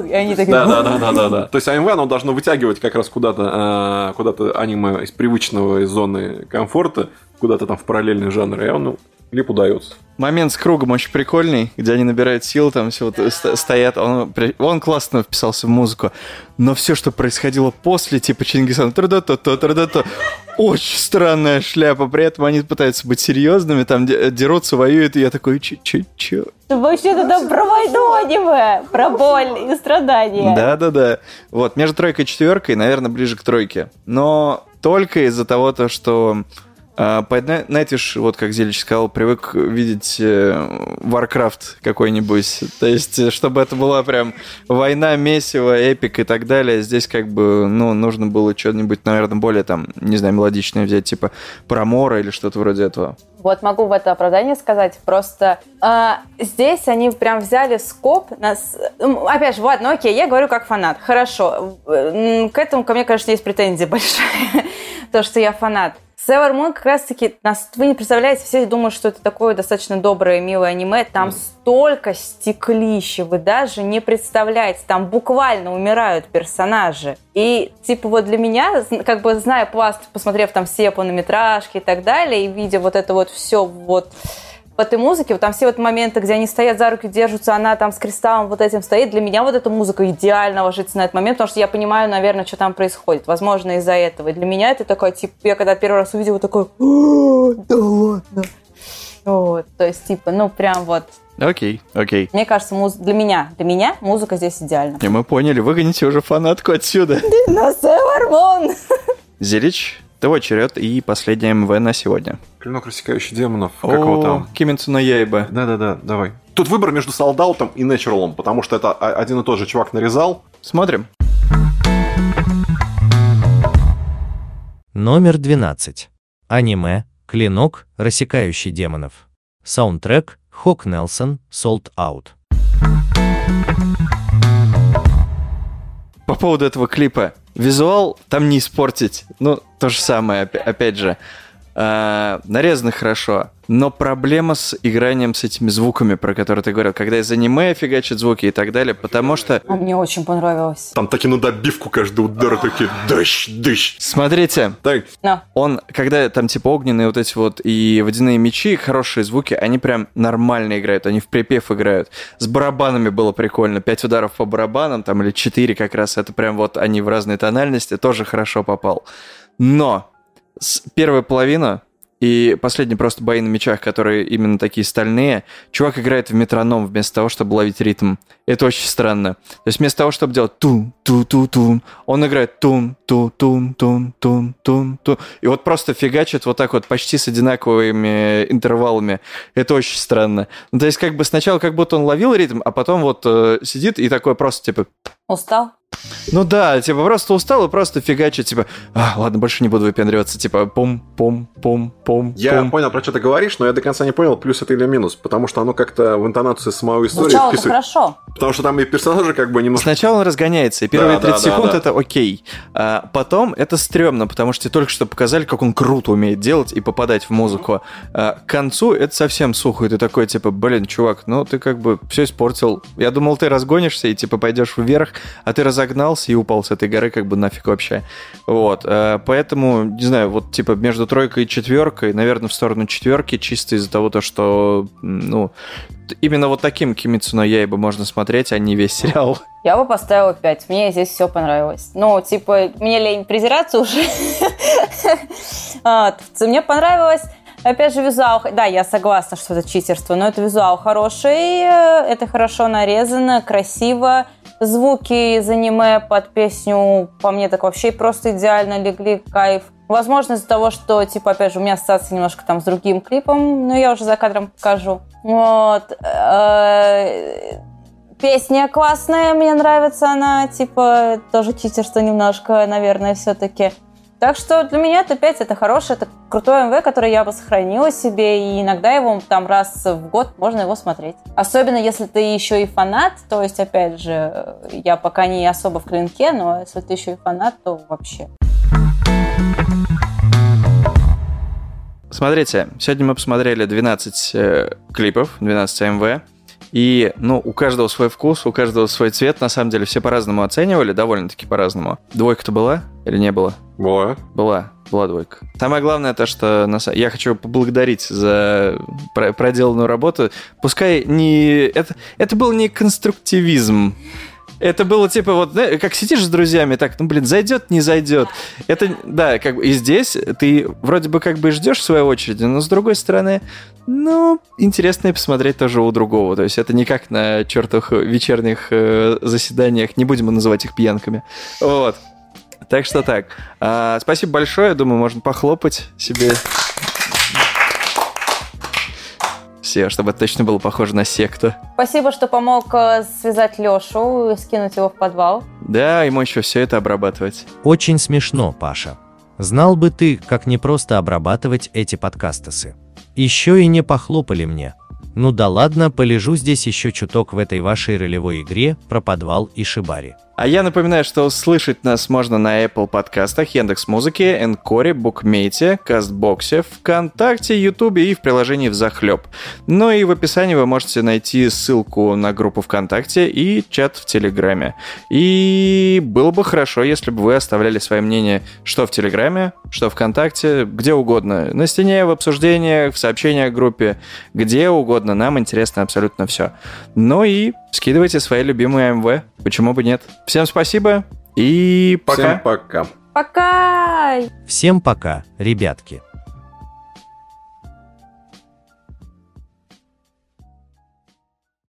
и они такие... Да, да, да, да, да, да. То есть АМВ, оно должно вытягивать как раз куда-то а, куда-то аниме из привычного из зоны комфорта, куда-то там в параллельный жанр, и он клип удается. Момент с кругом очень прикольный, где они набирают силы, там все вот стоят. Он, он классно вписался в музыку. Но все, что происходило после, типа Чингисхан, очень странная шляпа. При этом они пытаются быть серьезными, там дерутся, воюют, и я такой, че, че, че? Вообще-то там про войну аниме, про боль и страдания. Да-да-да. Вот, между тройкой и четверкой, наверное, ближе к тройке. Но только из-за того, то, что Найтиш, вот как Зелич сказал, привык видеть э, Warcraft какой-нибудь. То есть, э, чтобы это была прям война, месиво, эпик и так далее. Здесь как бы, ну, нужно было что-нибудь, наверное, более там, не знаю, мелодичное взять, типа Промора или что-то вроде этого. Вот могу в это оправдание сказать. Просто э, здесь они прям взяли скоп. Нас... Опять же, ладно, окей, я говорю как фанат. Хорошо. К этому ко мне, конечно, есть претензия большая. То, что я фанат. Sailor как раз-таки, вы не представляете, все думают, что это такое достаточно доброе, милое аниме. Там mm. столько стеклища, вы даже не представляете. Там буквально умирают персонажи. И, типа, вот для меня, как бы зная пласт, посмотрев там все полнометражки и так далее, и видя вот это вот все вот в этой музыке, вот там все вот моменты, где они стоят за руки, держатся, она там с кристаллом вот этим стоит, для меня вот эта музыка идеально ложится на этот момент, потому что я понимаю, наверное, что там происходит. Возможно, из-за этого. И для меня это такой, типа, я когда первый раз увидела, такой, «О, да ладно. Вот, то есть, типа, ну, прям вот, Окей, окей. мне кажется, муз... для меня, для меня музыка здесь идеальна. И мы поняли, выгоните уже фанатку отсюда. На Севермон! Зелич, твой черед и последняя МВ на сегодня. Клинок рассекающий демонов. Как его там? Кимицу на Яйба. Да-да-да, давай. Тут выбор между солдаутом и Нэчуралом, потому что это один и тот же чувак нарезал. Смотрим. Номер 12. Аниме «Клинок, рассекающий демонов». Саундтрек Хок Нелсон «Sold Out». По поводу этого клипа. Визуал там не испортить. Ну, то же самое, опя- опять же. А, нарезано хорошо, но проблема с игранием с этими звуками, про которые ты говорил, когда из аниме фигачат звуки и так далее, потому что... А мне очень понравилось. Там таки на добивку каждый удар такие дыщ, дыщ. Смотрите, Так, На. он, когда там типа огненные вот эти вот и водяные мечи, хорошие звуки, они прям нормально играют, они в припев играют. С барабанами было прикольно, пять ударов по барабанам, там или четыре как раз, это прям вот они в разной тональности, тоже хорошо попал. Но с первая половина и последний просто бои на мечах, которые именно такие стальные, чувак играет в метроном вместо того, чтобы ловить ритм. Это очень странно. То есть вместо того, чтобы делать тун ту ту тун он играет тун ту тун тун тун тун тун И вот просто фигачит вот так вот почти с одинаковыми интервалами. Это очень странно. Ну, то есть как бы сначала как будто он ловил ритм, а потом вот э, сидит и такой просто типа Устал? Ну да, типа просто устал и просто фигачит, типа, а, ладно, больше не буду выпендриваться, типа, пум-пум-пум-пум. я понял, про что ты говоришь, но я до конца не понял, плюс это или минус, потому что оно как-то в интонации самой истории Звучало-то вписывает. хорошо. Потому что там и персонажи как бы немножко... Сначала он разгоняется, и первые Да, да, 30 да, секунд да. это окей. А потом это стрёмно, потому что тебе только что показали, как он круто умеет делать и попадать в музыку. А к концу это совсем сухо, и ты такой, типа, блин, чувак, ну ты как бы все испортил. Я думал, ты разгонишься и, типа, пойдешь вверх, а ты разогнался и упал с этой горы как бы нафиг вообще. Вот. а, Поэтому, не знаю, вот, типа, между тройкой и четверкой, наверное, в сторону четверки, чисто из-за того, то, что, ну, именно вот таким Кимицу но Яйба можно смотреть, а не весь сериал. Я бы поставила 5. Мне здесь все понравилось. Ну, типа, мне лень презираться уже. Мне понравилось. Опять же, визуал. Да, я согласна, что это читерство, но это визуал хороший, э, это хорошо нарезано, красиво. Звуки из аниме под песню, по мне, так вообще просто идеально легли, кайф. Возможно, из-за того, что, типа, опять же, у меня ассоциация немножко там с другим клипом, но я уже за кадром покажу. Вот. Э, Песня классная, мне нравится она, типа, тоже читерство немножко, наверное, все-таки. Так что для меня это 5, это хорошее, это крутой МВ, который я бы сохранила себе, и иногда его там раз в год можно его смотреть. Особенно если ты еще и фанат, то есть, опять же, я пока не особо в клинке, но если ты еще и фанат, то вообще. Смотрите, сегодня мы посмотрели 12 э, клипов, 12 МВ. И, ну, у каждого свой вкус, у каждого свой цвет. На самом деле, все по-разному оценивали, довольно-таки по-разному. Двойка-то была или не было? Было. Была, была двойка. Самое главное то, что на я хочу поблагодарить за про- проделанную работу. Пускай не... Это, это был не конструктивизм. Это было типа вот, как сидишь с друзьями, так, ну, блин, зайдет, не зайдет. Это, да, как бы и здесь ты вроде бы как бы ждешь своей очереди, но с другой стороны, ну, интересно и посмотреть тоже у другого. То есть это не как на чертовых вечерних э, заседаниях, не будем называть их пьянками. Вот. Так что так. А, спасибо большое. Думаю, можно похлопать себе. Все, чтобы это точно было похоже на секту. Спасибо, что помог э, связать Лешу и скинуть его в подвал. Да, ему еще все это обрабатывать. Очень смешно, Паша. Знал бы ты, как не просто обрабатывать эти подкастесы. Еще и не похлопали мне. Ну да ладно, полежу здесь еще чуток в этой вашей ролевой игре про подвал и шибари. А я напоминаю, что услышать нас можно на Apple подкастах, Яндекс Музыке, Энкоре, Букмейте, Кастбоксе, ВКонтакте, Ютубе и в приложении «Взахлеб». Ну и в описании вы можете найти ссылку на группу ВКонтакте и чат в Телеграме. И было бы хорошо, если бы вы оставляли свои мнения что в Телеграме, что ВКонтакте, где угодно. На стене, в обсуждениях, в сообщениях группе, где угодно. Нам интересно абсолютно все. Ну и скидывайте свои любимые АМВ. Почему бы нет? Всем спасибо и пока. Всем пока. Пока! Всем пока, ребятки.